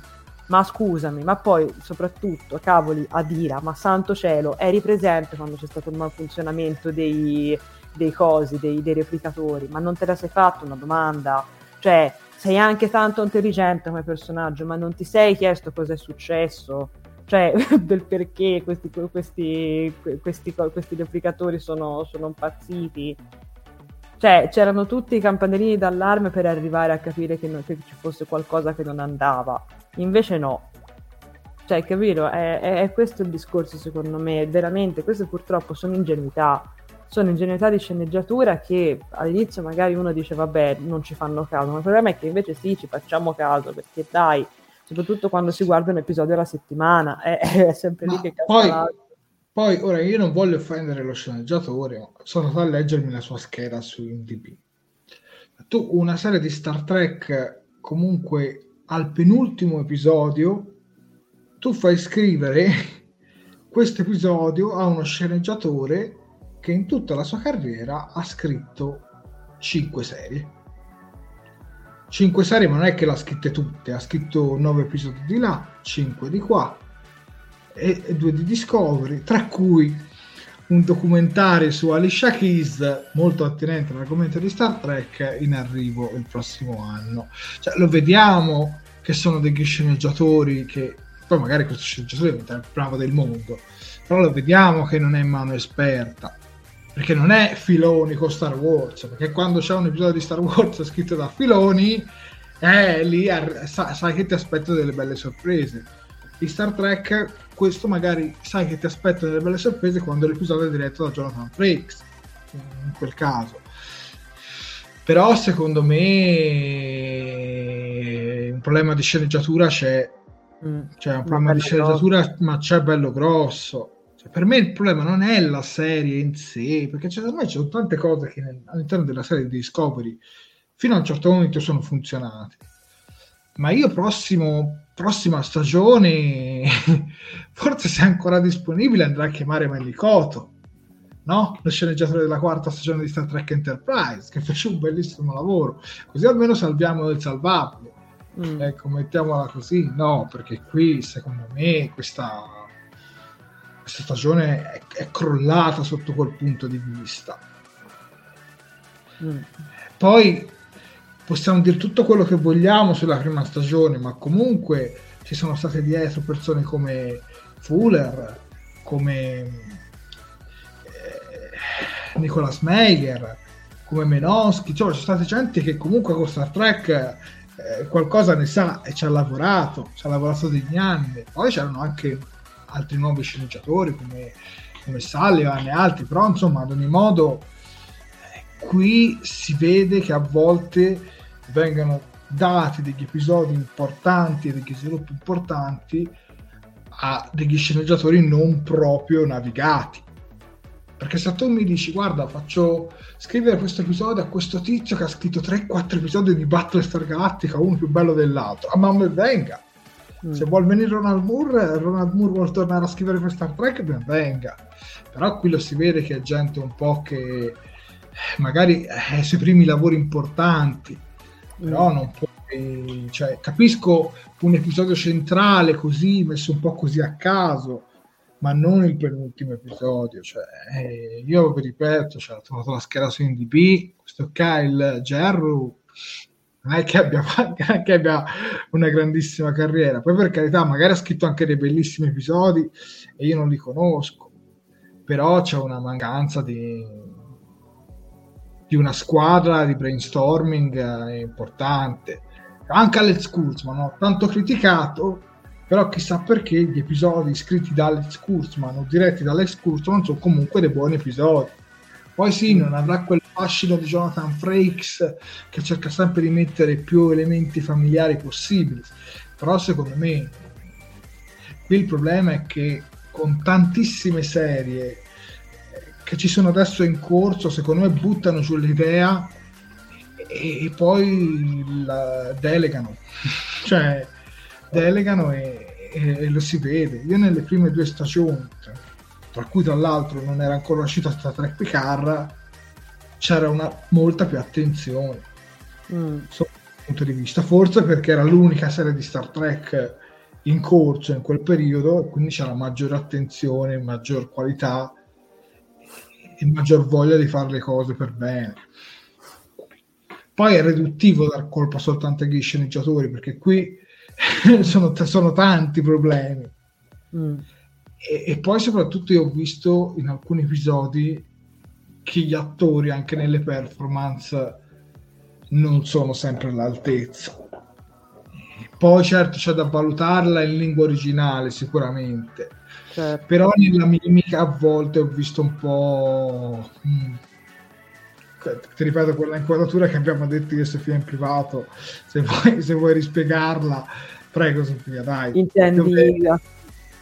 Ma scusami, ma poi soprattutto, cavoli, Adira, ma santo cielo, eri presente quando c'è stato il malfunzionamento dei, dei cosi, dei, dei replicatori, ma non te la sei fatto una domanda? Cioè, sei anche tanto intelligente come personaggio, ma non ti sei chiesto cosa è successo? Cioè, del perché questi, questi, questi, questi replicatori sono, sono impazziti? Cioè, c'erano tutti i campanellini d'allarme per arrivare a capire che, non, che ci fosse qualcosa che non andava. Invece no. Cioè, capito? È, è, è questo il discorso, secondo me. Veramente, queste purtroppo sono ingenuità. Sono ingenuità di sceneggiatura che all'inizio magari uno dice, vabbè, non ci fanno caso. Ma il problema è che invece sì, ci facciamo caso, perché dai, soprattutto quando si guarda un episodio alla settimana, è, è sempre Ma lì che cazzo poi, ora io non voglio offendere lo sceneggiatore, sono andato a leggermi la sua scheda su IMDb. Tu una serie di Star Trek, comunque al penultimo episodio, tu fai scrivere questo episodio a uno sceneggiatore che in tutta la sua carriera ha scritto 5 serie. 5 serie, ma non è che l'ha scritte tutte, ha scritto 9 episodi di là, 5 di qua, e, e due di Discovery, tra cui un documentario su Alicia Keys molto attinente all'argomento di Star Trek in arrivo il prossimo anno. Cioè, lo vediamo che sono degli sceneggiatori che poi magari questo sceneggiatore diventa il bravo del mondo, però lo vediamo che non è mano esperta. Perché non è Filoni con Star Wars, perché quando c'è un episodio di Star Wars scritto da Filoni, eh, lì sai, che ti aspetta delle belle sorprese. Di Star Trek questo magari sai che ti aspetta delle belle sorprese quando l'episodio è diretto da Jonathan Frakes in quel caso però secondo me un problema di sceneggiatura c'è mm. cioè un problema di sceneggiatura grosso. ma c'è bello grosso per me il problema non è la serie in sé perché cioè, ormai ci sono tante cose che all'interno della serie di Discovery fino a un certo momento sono funzionate ma io prossimo prossima stagione, forse se è ancora disponibile, andrà a chiamare Mellicotto, no? lo sceneggiatore della quarta stagione di Star Trek Enterprise, che fece un bellissimo lavoro, così almeno salviamo il salvabile. Mm. Ecco, mettiamola così, no, perché qui secondo me questa, questa stagione è, è, crollata sotto quel punto di vista. Mm. Poi possiamo dire tutto quello che vogliamo sulla prima stagione, ma comunque ci sono state dietro persone come Fuller, come eh, Nicolas Meyer, come Menoschi, cioè ci sono state gente che comunque con Star Trek eh, qualcosa ne sa e ci ha lavorato, ci ha lavorato degli anni. Poi c'erano anche altri nuovi sceneggiatori come, come Sullivan e altri, però insomma ad ogni modo eh, qui si vede che a volte vengano dati degli episodi importanti e degli sviluppi importanti a degli sceneggiatori non proprio navigati. Perché se tu mi dici, guarda, faccio scrivere questo episodio a questo tizio che ha scritto 3-4 episodi di Battlestar Galactica, uno più bello dell'altro, a mamma venga. Mm. Se vuol venire Ronald Moore, Ronald Moore vuole tornare a scrivere per Star Trek, ben venga. Però qui lo si vede che è gente un po' che magari è sui primi lavori importanti, però mm. non puoi, cioè, capisco un episodio centrale così, messo un po' così a ma non il penultimo episodio. Cioè, eh, io vi ripeto, cioè, ho trovato la scheda su NDB, questo Kyle Gerru non è che abbia, che abbia una grandissima carriera. Poi per carità, magari ha scritto anche dei bellissimi episodi e io non li conosco, però c'è una mancanza di, di una squadra di brainstorming eh, importante. Anche Alex Kurzman, no? tanto criticato, però chissà perché gli episodi scritti da Alex Kurzman o diretti da Alex Kurzman sono comunque dei buoni episodi. Poi sì, non avrà quel fascino di Jonathan Frakes che cerca sempre di mettere più elementi familiari possibili, però secondo me qui il problema è che con tantissime serie che ci sono adesso in corso, secondo me buttano giù l'idea e, e poi la delegano, cioè delegano e, e, e, lo si vede. Io nelle prime due stagioni, tra cui tra l'altro non era ancora uscita Star Trek Picard, c'era una molta più attenzione mm. sotto questo punto di vista, forse perché era l'unica serie di Star Trek in corso in quel periodo e quindi c'era maggiore attenzione, maggior qualità e maggior voglia di fare le cose per bene. Poi è riduttivo dar colpa soltanto agli sceneggiatori perché qui sono, sono tanti problemi. Mm. E, e, poi soprattutto io ho visto in alcuni episodi che gli attori anche nelle performance non sono sempre all'altezza. Poi certo c'è da valutarla in lingua originale sicuramente, certo. però nella mimica a volte ho visto un po'... Mm, ti ripeto quella inquadratura che abbiamo detto io e Sofia in privato, se vuoi, se vuoi rispiegarla, prego Sofia, dai. Intendi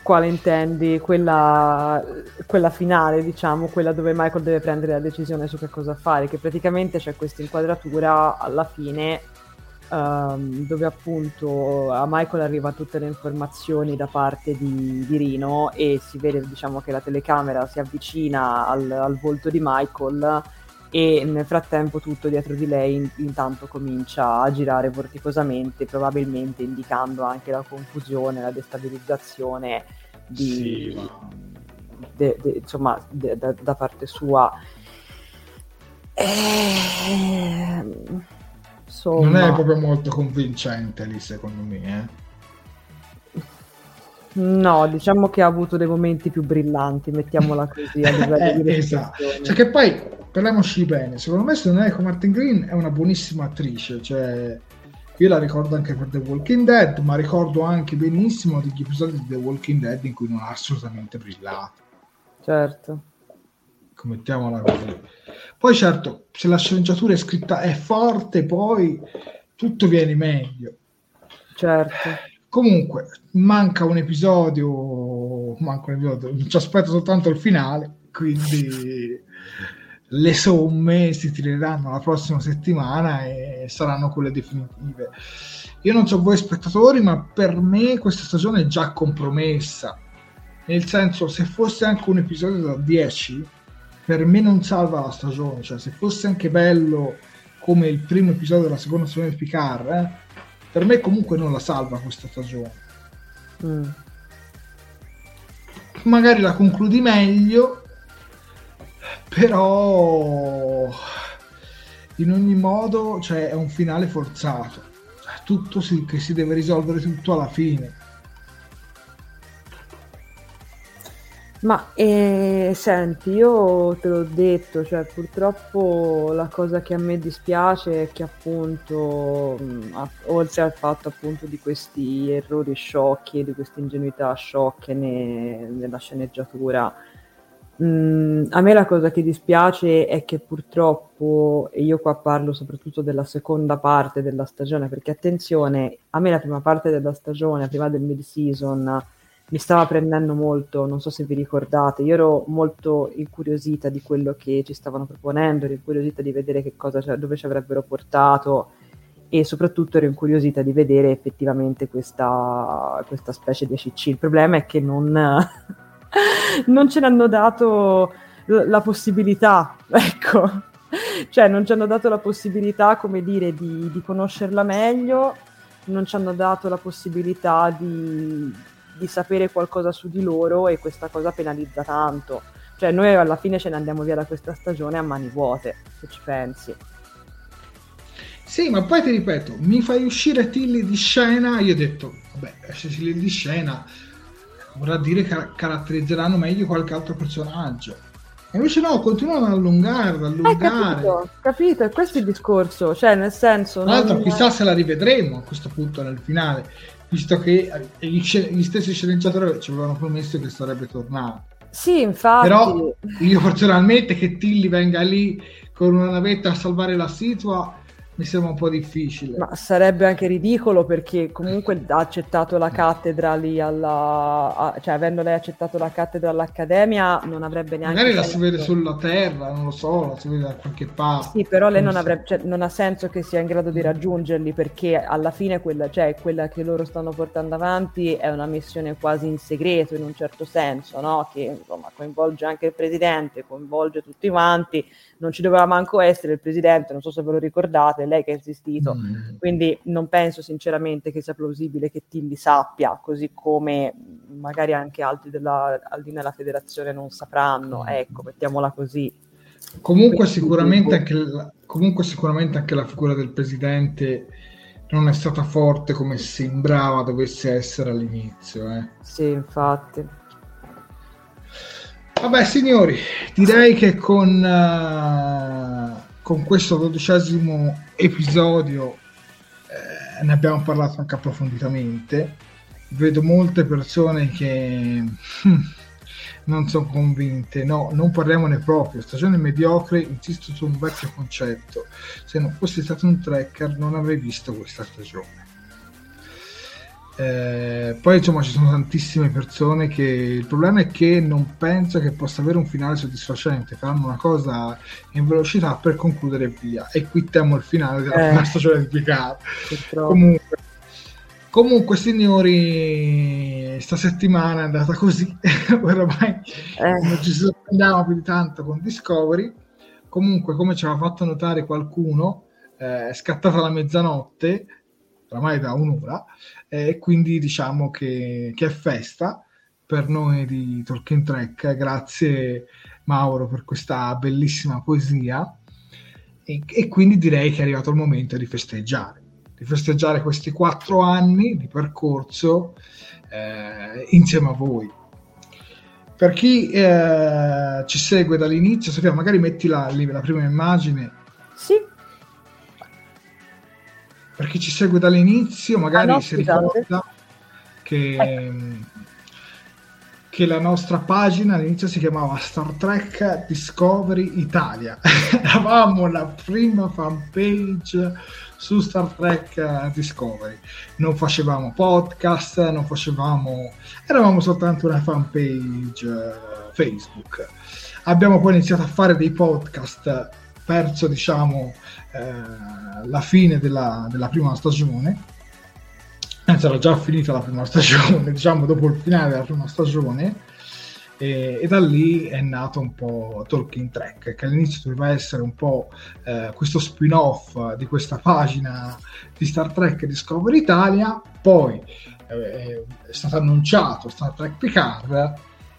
quale intendi? Quella, quella, finale, diciamo, quella dove Michael deve prendere la decisione su che cosa fare, che praticamente c'è questa inquadratura alla fine um, dove appunto a Michael arriva tutte le informazioni da parte di, di Rino e si vede diciamo che la telecamera si avvicina al, al volto di Michael e nel frattempo tutto dietro di lei in, intanto comincia a girare vorticosamente, probabilmente indicando anche la confusione, la destabilizzazione di, sì, de, de, insomma, de, da parte sua. Eh, insomma... Non è proprio molto convincente lì, secondo me. Eh? No, diciamo che ha avuto dei momenti più brillanti, mettiamola così di Esatto. Cioè che poi parliamoci bene, secondo me se non è come Martin Green è una buonissima attrice, cioè io la ricordo anche per The Walking Dead, ma ricordo anche benissimo degli episodi di The Walking Dead in cui non ha assolutamente brillato. Certo. Mettiamola così. Poi certo, se la sceneggiatura è scritta è forte, poi tutto viene meglio. Certo Comunque, manca un episodio, manca un episodio, ci aspetto soltanto il finale, quindi le somme si tireranno la prossima settimana e saranno quelle definitive. Io non so voi spettatori, ma per me questa stagione è già compromessa. Nel senso, se fosse anche un episodio da 10, per me non salva la stagione. Cioè, se fosse anche bello come il primo episodio della seconda stagione di Picard, eh, per me comunque non la salva questa stagione. Mm. Magari la concludi meglio, però in ogni modo cioè, è un finale forzato. Tutto si, che si deve risolvere tutto alla fine Ma eh, senti, io te l'ho detto, cioè purtroppo la cosa che a me dispiace è che appunto, mh, a- oltre al fatto appunto di questi errori sciocchi, di queste ingenuità sciocche ne- nella sceneggiatura, mh, a me la cosa che dispiace è che purtroppo, e io qua parlo soprattutto della seconda parte della stagione, perché attenzione, a me la prima parte della stagione, prima del mid-season, mi stava prendendo molto, non so se vi ricordate, io ero molto incuriosita di quello che ci stavano proponendo, ero incuriosita di vedere che cosa, dove ci avrebbero portato e soprattutto ero incuriosita di vedere effettivamente questa, questa specie di ACC. Il problema è che non, non ce ne hanno dato la possibilità, ecco, cioè non ci hanno dato la possibilità, come dire, di, di conoscerla meglio, non ci hanno dato la possibilità di di sapere qualcosa su di loro e questa cosa penalizza tanto. Cioè noi alla fine ce ne andiamo via da questa stagione a mani vuote, se ci pensi. Sì, ma poi ti ripeto, mi fai uscire Tilly di scena, io ho detto, vabbè, esce Tilly di scena vorrà dire che caratterizzeranno meglio qualche altro personaggio. E invece no, continuano ad allungare, ad allungare. Eh, capito, capito, questo è il discorso, cioè nel senso... Tra l'altro non... chissà se la rivedremo a questo punto nel finale, visto che gli, gli stessi sceneggiatori ci avevano promesso che sarebbe tornato. Sì, infatti. Però io personalmente che Tilly venga lì con una navetta a salvare la situa mi sembra un po' difficile. Ma sarebbe anche ridicolo perché comunque ha accettato la cattedra lì alla... A, cioè avendo lei accettato la cattedra all'accademia non avrebbe neanche... Magari la si vede sulla terra, non lo so, la si vede da qualche parte. Sì, però lei non, non avrebbe, cioè, non ha senso che sia in grado di raggiungerli perché alla fine quella, cioè, quella che loro stanno portando avanti è una missione quasi in segreto in un certo senso, no? Che insomma coinvolge anche il presidente, coinvolge tutti quanti, non ci doveva manco essere il presidente, non so se ve lo ricordate, è lei che ha insistito, mm. quindi non penso sinceramente che sia plausibile che Tilly sappia, così come magari anche altri della, al di nella federazione non sapranno, mm. ecco, mettiamola così. Comunque sicuramente, anche la, comunque sicuramente anche la figura del presidente non è stata forte come sembrava dovesse essere all'inizio. Eh. Sì, infatti. Vabbè, signori, direi che con, uh, con questo dodicesimo episodio eh, ne abbiamo parlato anche approfonditamente. Vedo molte persone che hm, non sono convinte. No, non parliamone proprio. Stagione mediocre, insisto su un vecchio concetto. Se non fossi stato un tracker, non avrei visto questa stagione. Eh, poi insomma ci sono tantissime persone che il problema è che non penso che possa avere un finale soddisfacente. Faranno una cosa in velocità per concludere via. E qui temo il finale della eh, prima di Picard comunque Comunque, signori, sta settimana è andata così, ormai eh. non ci sorprendiamo più di tanto con Discovery. Comunque, come ci aveva fatto notare qualcuno, eh, è scattata la mezzanotte, oramai da un'ora, e eh, quindi diciamo che, che, è festa per noi di Tolkien Trek. Grazie Mauro per questa bellissima poesia. E, e quindi direi che è arrivato il momento di festeggiare di festeggiare questi quattro anni di percorso eh, insieme a voi. Per chi eh, ci segue dall'inizio, Sofia, magari metti la, la prima immagine. Sì. Per chi ci segue dall'inizio, magari ah, no, si ricorda che, ecco. che la nostra pagina all'inizio si chiamava Star Trek Discovery Italia. Avevamo la prima fanpage su Star Trek eh, Discovery. Non facevamo podcast, non facevamo... eravamo soltanto una fanpage uh, Facebook. Abbiamo poi iniziato a fare dei podcast verso, diciamo, eh, la fine della, della prima stagione. Anzi, era già finita la prima stagione, diciamo, dopo il finale della prima stagione. E, e, da lì è nato un po' Talking Track che all'inizio doveva essere un po' eh, questo spin-off di questa pagina di Star Trek Discovery Italia. Poi eh, è stato annunciato Star Trek Picard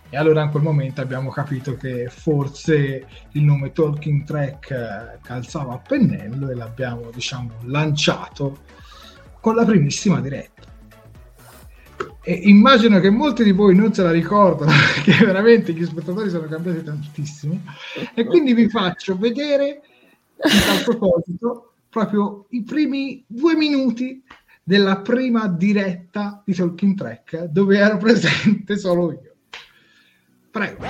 e allora in quel momento abbiamo capito che forse il nome Talking Track eh, calzava a pennello e l'abbiamo diciamo lanciato con la primissima diretta. E immagino che molti di voi non se la ricordano perché veramente gli spettatori sono cambiati tantissimo e quindi vi faccio vedere a proposito proprio i primi due minuti della prima diretta di Talking Track dove ero presente solo io prego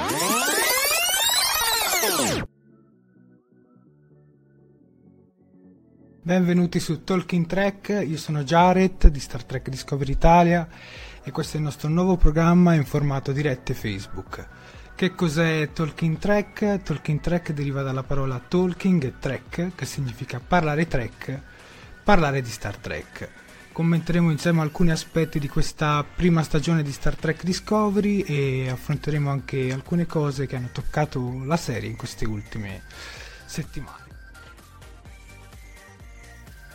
Benvenuti su Talking Track, io sono Jared di Star Trek Discovery Italia e questo è il nostro nuovo programma in formato dirette Facebook. Che cos'è Talking Track? Talking Track deriva dalla parola talking e track, che significa parlare track, parlare di Star Trek. Commenteremo insieme alcuni aspetti di questa prima stagione di Star Trek Discovery e affronteremo anche alcune cose che hanno toccato la serie in queste ultime settimane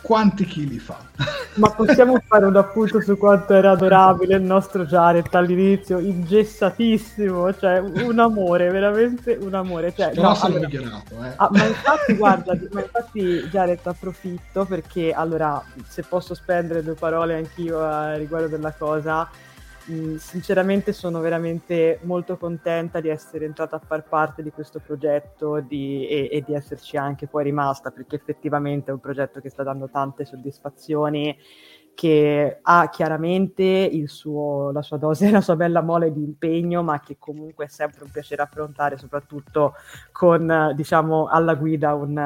quanti chili fa. Ma possiamo fare un appunto su quanto era adorabile il nostro Jared all'inizio, ingessatissimo, cioè un amore, veramente un amore. Cioè, no, allora, migliorato, eh. ah, ma infatti, guarda, ma infatti Jared approfitto perché allora, se posso spendere due parole anch'io a riguardo della cosa, Mm, sinceramente sono veramente molto contenta di essere entrata a far parte di questo progetto di, e, e, di esserci anche poi rimasta perché effettivamente è un progetto che sta dando tante soddisfazioni che ha chiaramente suo, la sua dose la sua bella mole di impegno, ma che comunque è sempre un piacere affrontare, soprattutto con, diciamo, alla guida un,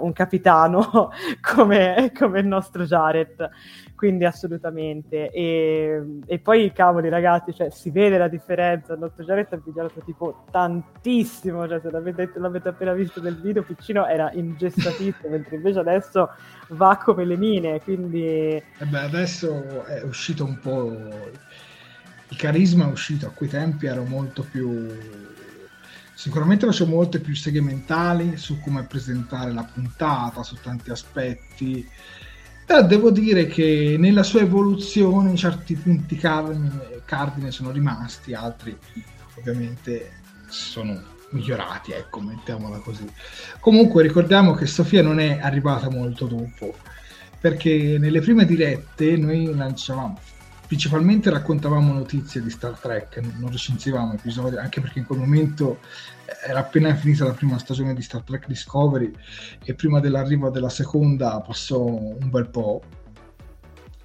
un capitano come, come, il nostro Jared quindi assolutamente. E, e, poi, cavoli ragazzi, cioè, si vede la differenza, il nostro Jared ha migliorato tipo tantissimo, cioè se l'avete, l'avete appena visto nel video, Piccino era ingestatissimo, mentre invece adesso va come le mine, quindi... Eh beh, adesso è uscito un po'... Il carisma è uscito, a quei tempi ero molto più sicuramente facevo molte più segmentali su come presentare la puntata, su tanti aspetti, però devo dire che nella sua evoluzione certi punti cardine, cardine sono rimasti, altri ovviamente sono migliorati, ecco, mettiamola così. Comunque ricordiamo che Sofia non è arrivata molto dopo, perché nelle prime dirette noi lanciavamo principalmente raccontavamo notizie di Star Trek, non recensivamo episodi, anche perché in quel momento era appena finita la prima stagione di Star Trek Discovery e prima dell'arrivo della seconda passò un bel po'.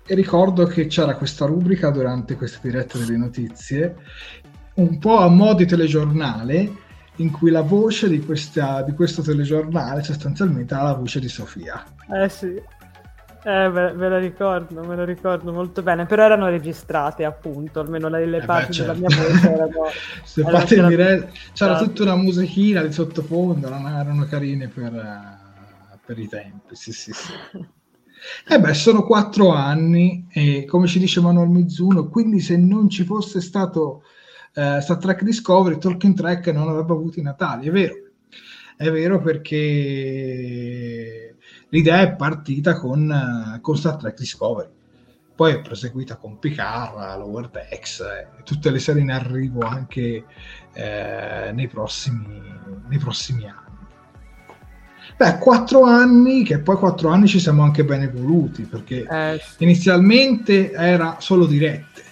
E ricordo che c'era questa rubrica durante queste dirette delle notizie, un po' a mo' di telegiornale, in cui la voce di, questa, di questo telegiornale sostanzialmente era la voce di Sofia. Eh sì. Eh, ve, ve, la ricordo, me lo ricordo molto bene, però erano registrate appunto, almeno le, le eh parti beh, certo. della mia voce erano... Se erano fate c'era, dire... c'era tutta una musichina di sottofondo, non erano carine per, uh, per i tempi, sì sì sì. Eh beh, sono quattro anni e come ci dice Manuel Mizuno, quindi se non ci fosse stato uh, Star Trek Discovery, Talking Track non avrebbe avuto i Natali, è vero. È vero perché l'idea è partita con, eh, con Star Trek Discovery poi è proseguita con Picard, Lower Decks e tutte le serie in arrivo anche eh, nei, prossimi, nei, prossimi, anni. Beh, quattro anni, che poi quattro anni ci siamo anche ben evoluti, perché eh, sì. inizialmente era solo dirette,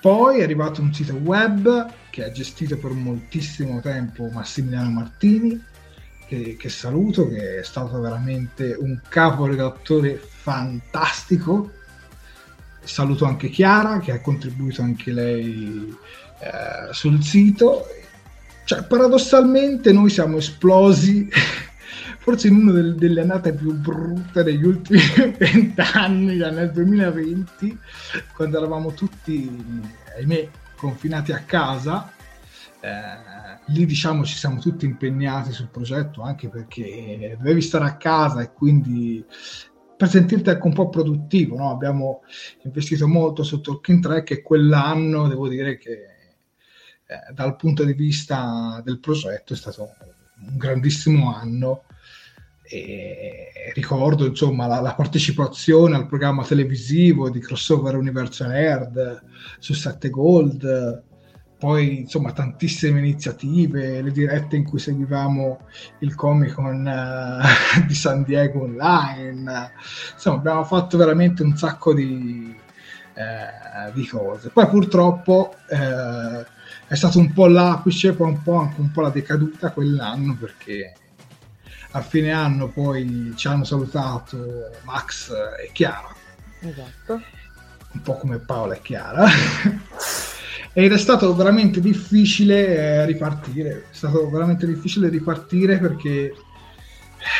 poi è arrivato un sito web che ha gestito per moltissimo tempo Massimiliano Martini, che, che, saluto, che è stato veramente un capo redattore fantastico. Saluto anche Chiara, che ha contribuito anche lei eh, sul sito. Cioè, paradossalmente noi siamo esplosi forse in una delle, delle annate più brutte degli ultimi vent'anni, nel 2020, quando eravamo tutti, ahimè, confinati a casa. Eh, lì diciamo ci siamo tutti impegnati sul progetto anche perché dovevi stare a casa e quindi per sentirti anche un po' produttivo no? abbiamo investito molto su Talking Track e quell'anno devo dire che eh, dal punto di vista del progetto è stato un grandissimo anno e ricordo insomma la, la, partecipazione al programma televisivo di Crossover Universo Nerd su 7 Gold poi insomma tantissime iniziative, le dirette in cui seguivamo il Comic Con uh, di San Diego online, insomma abbiamo fatto veramente un sacco di, uh, di cose. Poi purtroppo uh, è stato un po' l'apice, poi un po' anche un po' la decaduta quell'anno perché a fine anno poi ci hanno salutato Max e Chiara. Esatto. Un po' come Paola e Chiara. ed è stato veramente difficile eh, ripartire, è stato veramente difficile ripartire perché eh,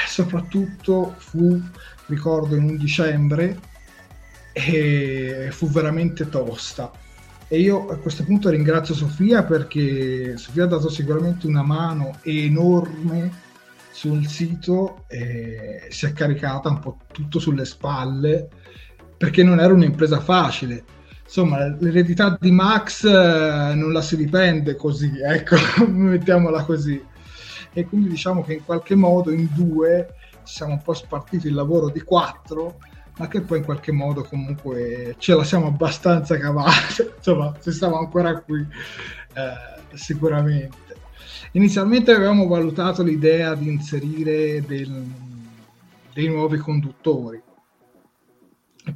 soprattutto fu, ricordo, in un dicembre e fu veramente tosta. E io a questo punto ringrazio Sofia perché Sofia ha dato sicuramente una mano enorme sul sito e si è caricata un po' tutto sulle spalle perché non era un'impresa facile insomma, l'eredità di Max eh, non la si riprende così, ecco, mettiamola così. E quindi diciamo che in qualche modo in due siamo un po' spartiti il lavoro di quattro, ma che poi in qualche modo comunque ce la siamo abbastanza cavati, insomma, se siamo ancora qui, eh, sicuramente. Inizialmente avevamo valutato l'idea di inserire del, dei nuovi conduttori,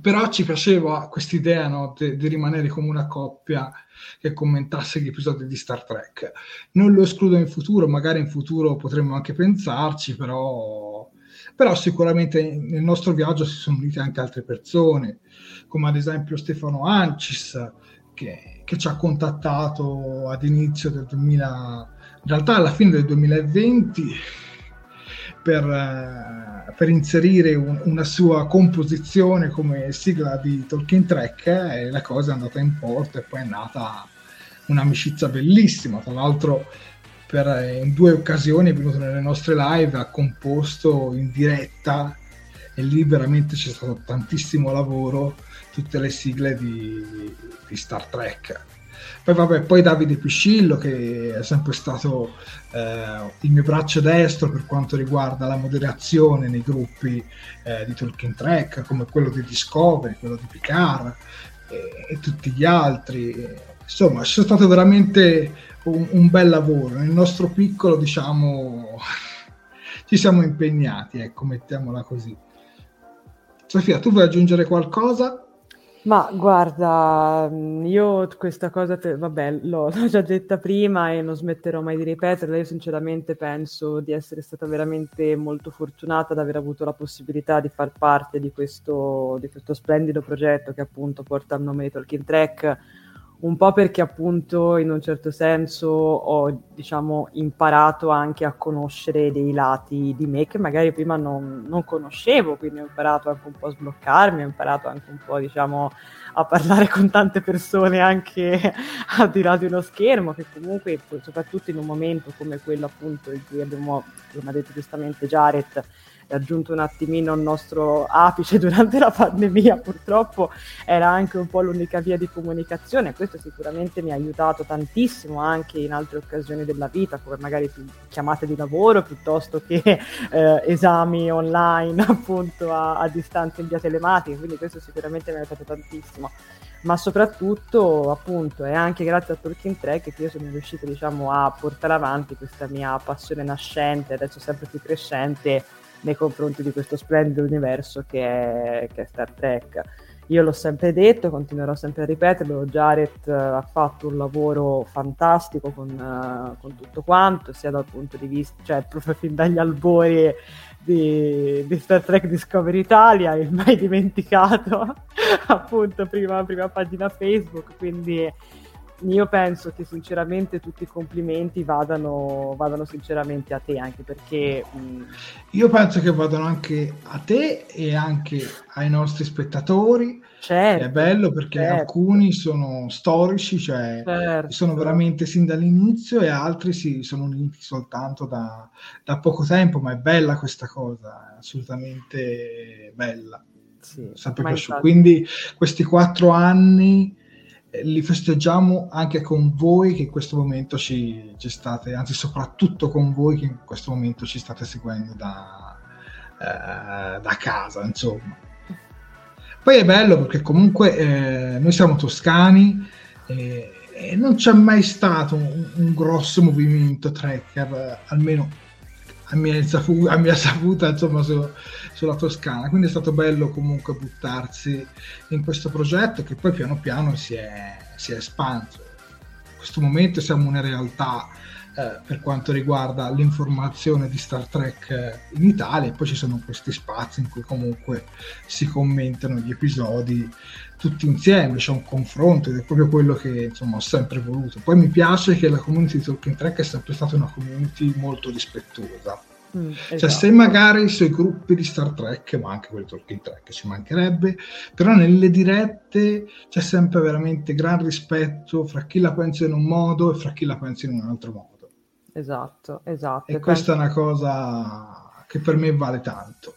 però ci piaceva questa idea no, di, di rimanere come una coppia che commentasse gli episodi di Star Trek. Non lo escludo in futuro, magari in futuro potremmo anche pensarci, però, però sicuramente nel nostro viaggio si sono unite anche altre persone, come ad esempio Stefano Ancis, che, che ci ha contattato ad inizio del 2000, in realtà alla fine del 2020 per, eh, per inserire un, una sua composizione come sigla di Tolkien Trek e la cosa è andata in porto e poi è nata un'amicizia bellissima. Tra l'altro per, eh, in due occasioni è venuto nelle nostre live, ha composto in diretta e lì veramente c'è stato tantissimo lavoro, tutte le sigle di, di Star Trek. Poi vabbè, poi Davide Piscillo che è sempre stato eh, il mio braccio destro per quanto riguarda la moderazione nei gruppi eh, di Talking Track, come quello di Discovery, quello di Picard e, e tutti gli altri. Insomma, c'è stato veramente un, un bel lavoro. Nel nostro piccolo, diciamo, ci siamo impegnati, ecco, mettiamola così. Sofia, tu vuoi aggiungere qualcosa? Ma guarda, mm, io questa cosa, te, vabbè, l'ho, l'ho, già detta prima e non smetterò mai di ripeterla. Io sinceramente penso di essere stata veramente molto fortunata ad aver avuto la possibilità di far parte di questo, di questo splendido progetto che appunto porta il nome di Talking Track un po' perché appunto in un certo senso ho diciamo imparato anche a conoscere dei lati di me che magari prima non, non, conoscevo, quindi ho imparato anche un po' a sbloccarmi, ho imparato anche un po' diciamo a parlare con tante persone anche al di là di uno schermo, che comunque soprattutto in un momento come quello appunto in cui abbiamo, come ha detto giustamente Jared, raggiunto un attimino il nostro apice durante la pandemia, purtroppo. Era anche un po' l'unica via di comunicazione. Questo sicuramente mi ha aiutato tantissimo anche in altre occasioni della vita, come magari chiamate di lavoro piuttosto che eh, esami online appunto a, a distanza in via telematica, quindi questo sicuramente mi ha aiutato tantissimo. Ma soprattutto appunto è anche grazie a Talking Track che io sono riuscita diciamo a portare avanti questa mia passione nascente adesso sempre più crescente nei confronti di questo splendido universo che è, che è Star Trek. Io l'ho sempre detto, continuerò sempre a ripeterlo, Jared ha fatto un lavoro fantastico con, uh, con, tutto quanto, sia dal punto di vista, cioè proprio fin dagli albori di, di Star Trek Discovery Italia, il mai dimenticato, appunto, prima, prima pagina Facebook, quindi io penso che sinceramente tutti i complimenti vadano, vadano sinceramente a te, anche perché... Mm, io penso che vadano anche a te e anche ai nostri spettatori. Certo, è bello perché certo. alcuni sono storici, cioè certo. sono veramente sin dall'inizio e altri si sono uniti soltanto da, da poco tempo, ma è bella questa cosa, è assolutamente bella. Sì, Quindi questi quattro anni li festeggiamo anche con voi che in questo momento ci, ci, state, anzi soprattutto con voi che in questo momento ci state seguendo da, eh, da casa, insomma. Poi è bello perché comunque eh, noi siamo toscani eh, e non c'è mai stato un, un grosso movimento tracker, almeno a mia, saputa, a mia saputa insomma, su, sulla Toscana. Quindi è stato bello comunque buttarsi in questo progetto che poi piano piano si è, si è espanso. In questo momento siamo una realtà eh, per quanto riguarda l'informazione di Star Trek eh, in Italia e poi ci sono questi spazi in cui comunque si commentano gli episodi tutti insieme, c'è un confronto ed è proprio quello che insomma ho sempre voluto. Poi mi piace che la community di Tolkien Trek è sempre stata una community molto rispettosa. Mm, esatto. Cioè, se magari sui gruppi di Star Trek, ma anche quelli di Tolkien Trek ci mancherebbe, però nelle dirette c'è sempre veramente gran rispetto fra chi la pensa in un modo e fra chi la pensa in un altro modo. Esatto, esatto. E, questa penso... è una cosa che per me vale tanto.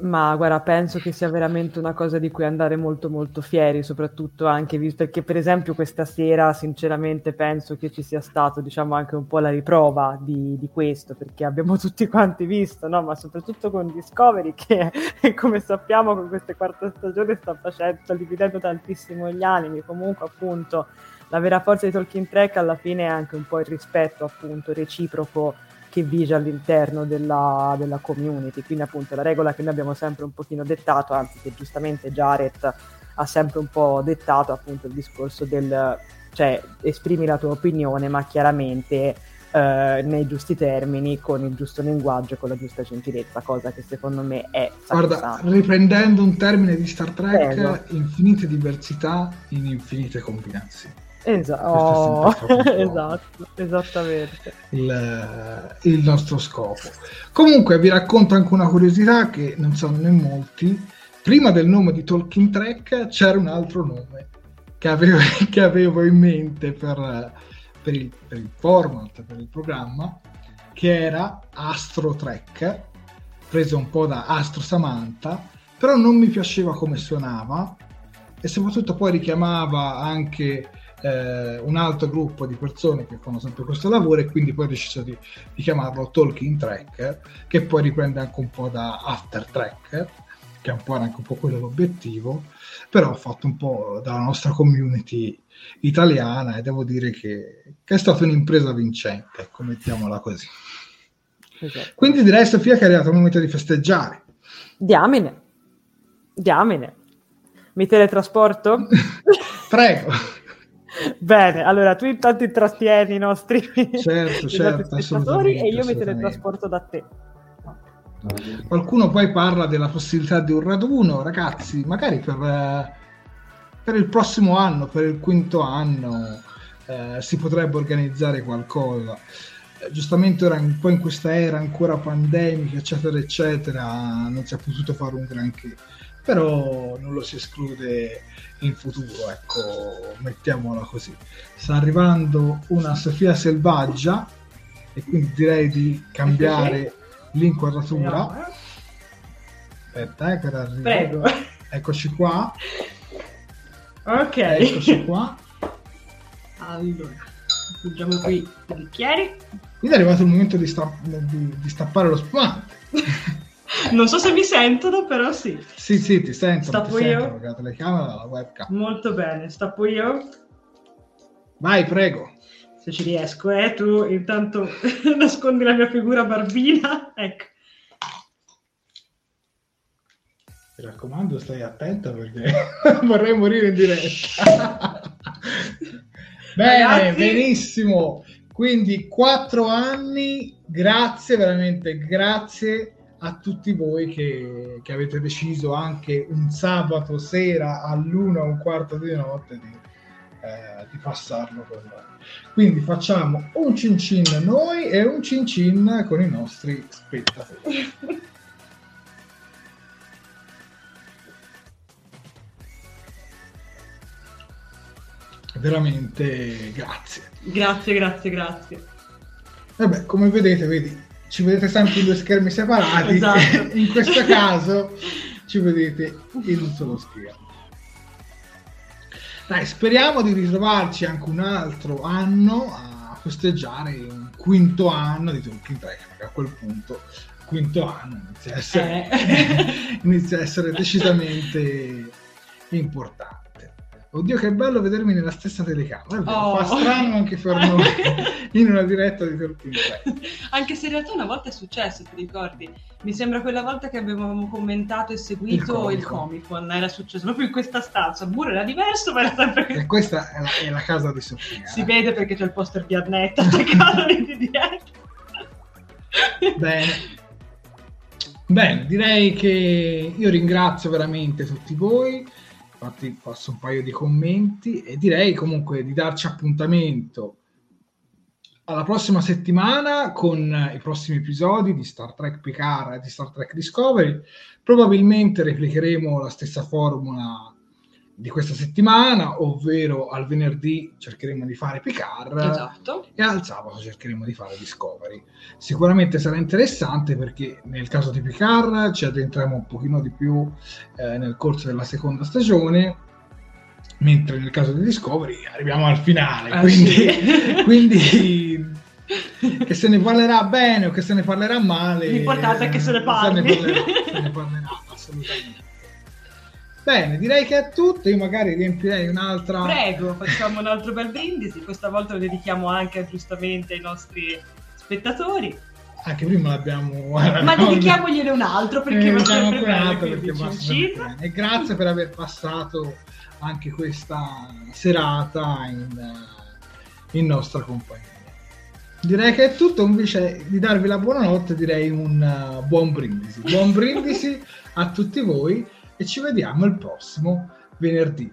Ma guarda, penso che sia veramente una cosa di cui andare molto molto fieri, soprattutto anche visto che per esempio questa sera sinceramente penso che ci sia stato diciamo anche un po' la riprova di, di questo, perché abbiamo tutti quanti visto, no? ma soprattutto con Discovery che come sappiamo con queste quarta stagione sta, facendo, sta dividendo tantissimo gli animi, comunque appunto la vera forza di Tolkien Trek alla fine è anche un po' il rispetto appunto reciproco che vige all'interno della, della, community. Quindi appunto la regola che noi abbiamo sempre un pochino dettato, anzi che giustamente Jared ha sempre un po' dettato appunto il discorso del, cioè esprimi la tua opinione ma chiaramente eh, nei giusti termini, con il giusto linguaggio e con la giusta gentilezza, cosa che secondo me è Guarda, riprendendo un termine di Star Trek, Bello. infinite diversità in infinite combinazioni. Esatto, oh, esatto esattamente. Il, il, nostro scopo. Comunque vi racconto anche una curiosità che non sanno né molti. Prima del nome di Talking Track c'era un altro nome che avevo, che avevo in mente per, per, il, per il format, per il programma, che era Astro Trek, preso un po' da Astro Samantha, però non mi piaceva come suonava e soprattutto poi richiamava anche eh, un altro gruppo di persone che fanno sempre questo lavoro e quindi poi ho deciso di, di chiamarlo Talking Track, che poi riprende anche un po' da After Track, che è un po' anche un po' quello l'obiettivo, però ho fatto un po' dalla nostra community italiana e devo dire che, che è stata un'impresa vincente, ecco, mettiamola così. Esatto. Quindi direi Sofia che è arrivato il momento di festeggiare. Diamine, diamine. Mi teletrasporto? Prego. Bene, allora tu intanto intrattieni i nostri, certo, certo, spettatori e io mi teletrasporto da te. Qualcuno poi parla della possibilità di un raduno, ragazzi, magari per, eh, per il prossimo anno, per il quinto anno, eh, si potrebbe organizzare qualcosa. Eh, giustamente ora un po' in questa era ancora pandemica, eccetera, eccetera, non si è potuto fare un granché, però non lo si esclude in futuro, ecco, mettiamola così. Sta arrivando una Sofia Selvaggia e quindi direi di cambiare l'inquadratura. Eh. Aspetta, eh. Prego. Eccoci qua. Ok. Eccoci qua. Allora, appoggiamo qui i bicchieri. Quindi è arrivato il momento di, sta- di, di stappare lo spumante. non so se mi sentono, però sì. Sì, sì, ti sento. Stappo ti io? Sento, la telecamera dalla webcam. Molto bene, stappo io? Vai, prego se ci riesco, eh, tu intanto nascondi la mia figura barbina, ecco. Mi raccomando, stai attenta perché vorrei morire in diretta. Bene, Ragazzi... benissimo. Quindi quattro anni, grazie, veramente grazie a tutti voi che, che avete deciso anche un sabato sera all'una o un quarto di notte di, eh, di passarlo con noi. Quindi facciamo un cin cin noi e un cin cin con i nostri spettatori. Veramente grazie. Grazie, grazie, grazie. Vabbè, come vedete, vedi, ci vedete sempre in due schermi separati. Esatto. in questo caso ci vedete in un solo schermo. Dai, speriamo di ritrovarci anche un altro anno a festeggiare un quinto anno di Talking Track, perché a quel punto quinto anno inizia a essere, eh. inizia a essere decisamente importante. Oddio, che bello vedermi nella stessa telecamera. Oh. Fa strano anche per noi in una diretta di Talking Anche se in realtà una volta è successo, ti ricordi? Mi sembra quella volta che avevamo commentato e seguito il Comic Con. Era successo proprio in questa stanza. Il muro era diverso, ma era sempre. E questa è la, è la casa di Sofia. Si vede perché c'è il poster di Annetta attaccato lì di dietro. Bene. Bene, direi che io ringrazio veramente tutti voi infatti passo un paio di commenti e direi comunque di darci appuntamento alla prossima settimana con i prossimi episodi di Star Trek Picard e di Star Trek Discovery. Probabilmente replicheremo la stessa formula di questa settimana, ovvero al venerdì cercheremo di fare Picard esatto. e al sabato cercheremo di fare Discovery. Sicuramente sarà interessante perché nel caso di Picard ci addentriamo un pochino di più eh, nel corso della seconda stagione, mentre nel caso di Discovery arriviamo al finale, ah, quindi, sì. quindi che se ne parlerà bene o che se ne parlerà male. L'importante è che se ne parli. Se ne parlerà, se ne parlerà assolutamente. Bene, direi che è tutto. Io magari riempirei un'altra. Prego, facciamo un altro bel brindisi. Questa volta lo dedichiamo anche giustamente ai nostri spettatori. Anche prima l'abbiamo. Ma dedichiamogliene un altro perché eh, va sempre un altro perché sempre E grazie per aver passato anche questa serata in, in nostra compagnia. Direi che è tutto, invece di darvi la buonanotte direi un uh, buon brindisi. Buon brindisi a tutti voi e ci vediamo il prossimo venerdì.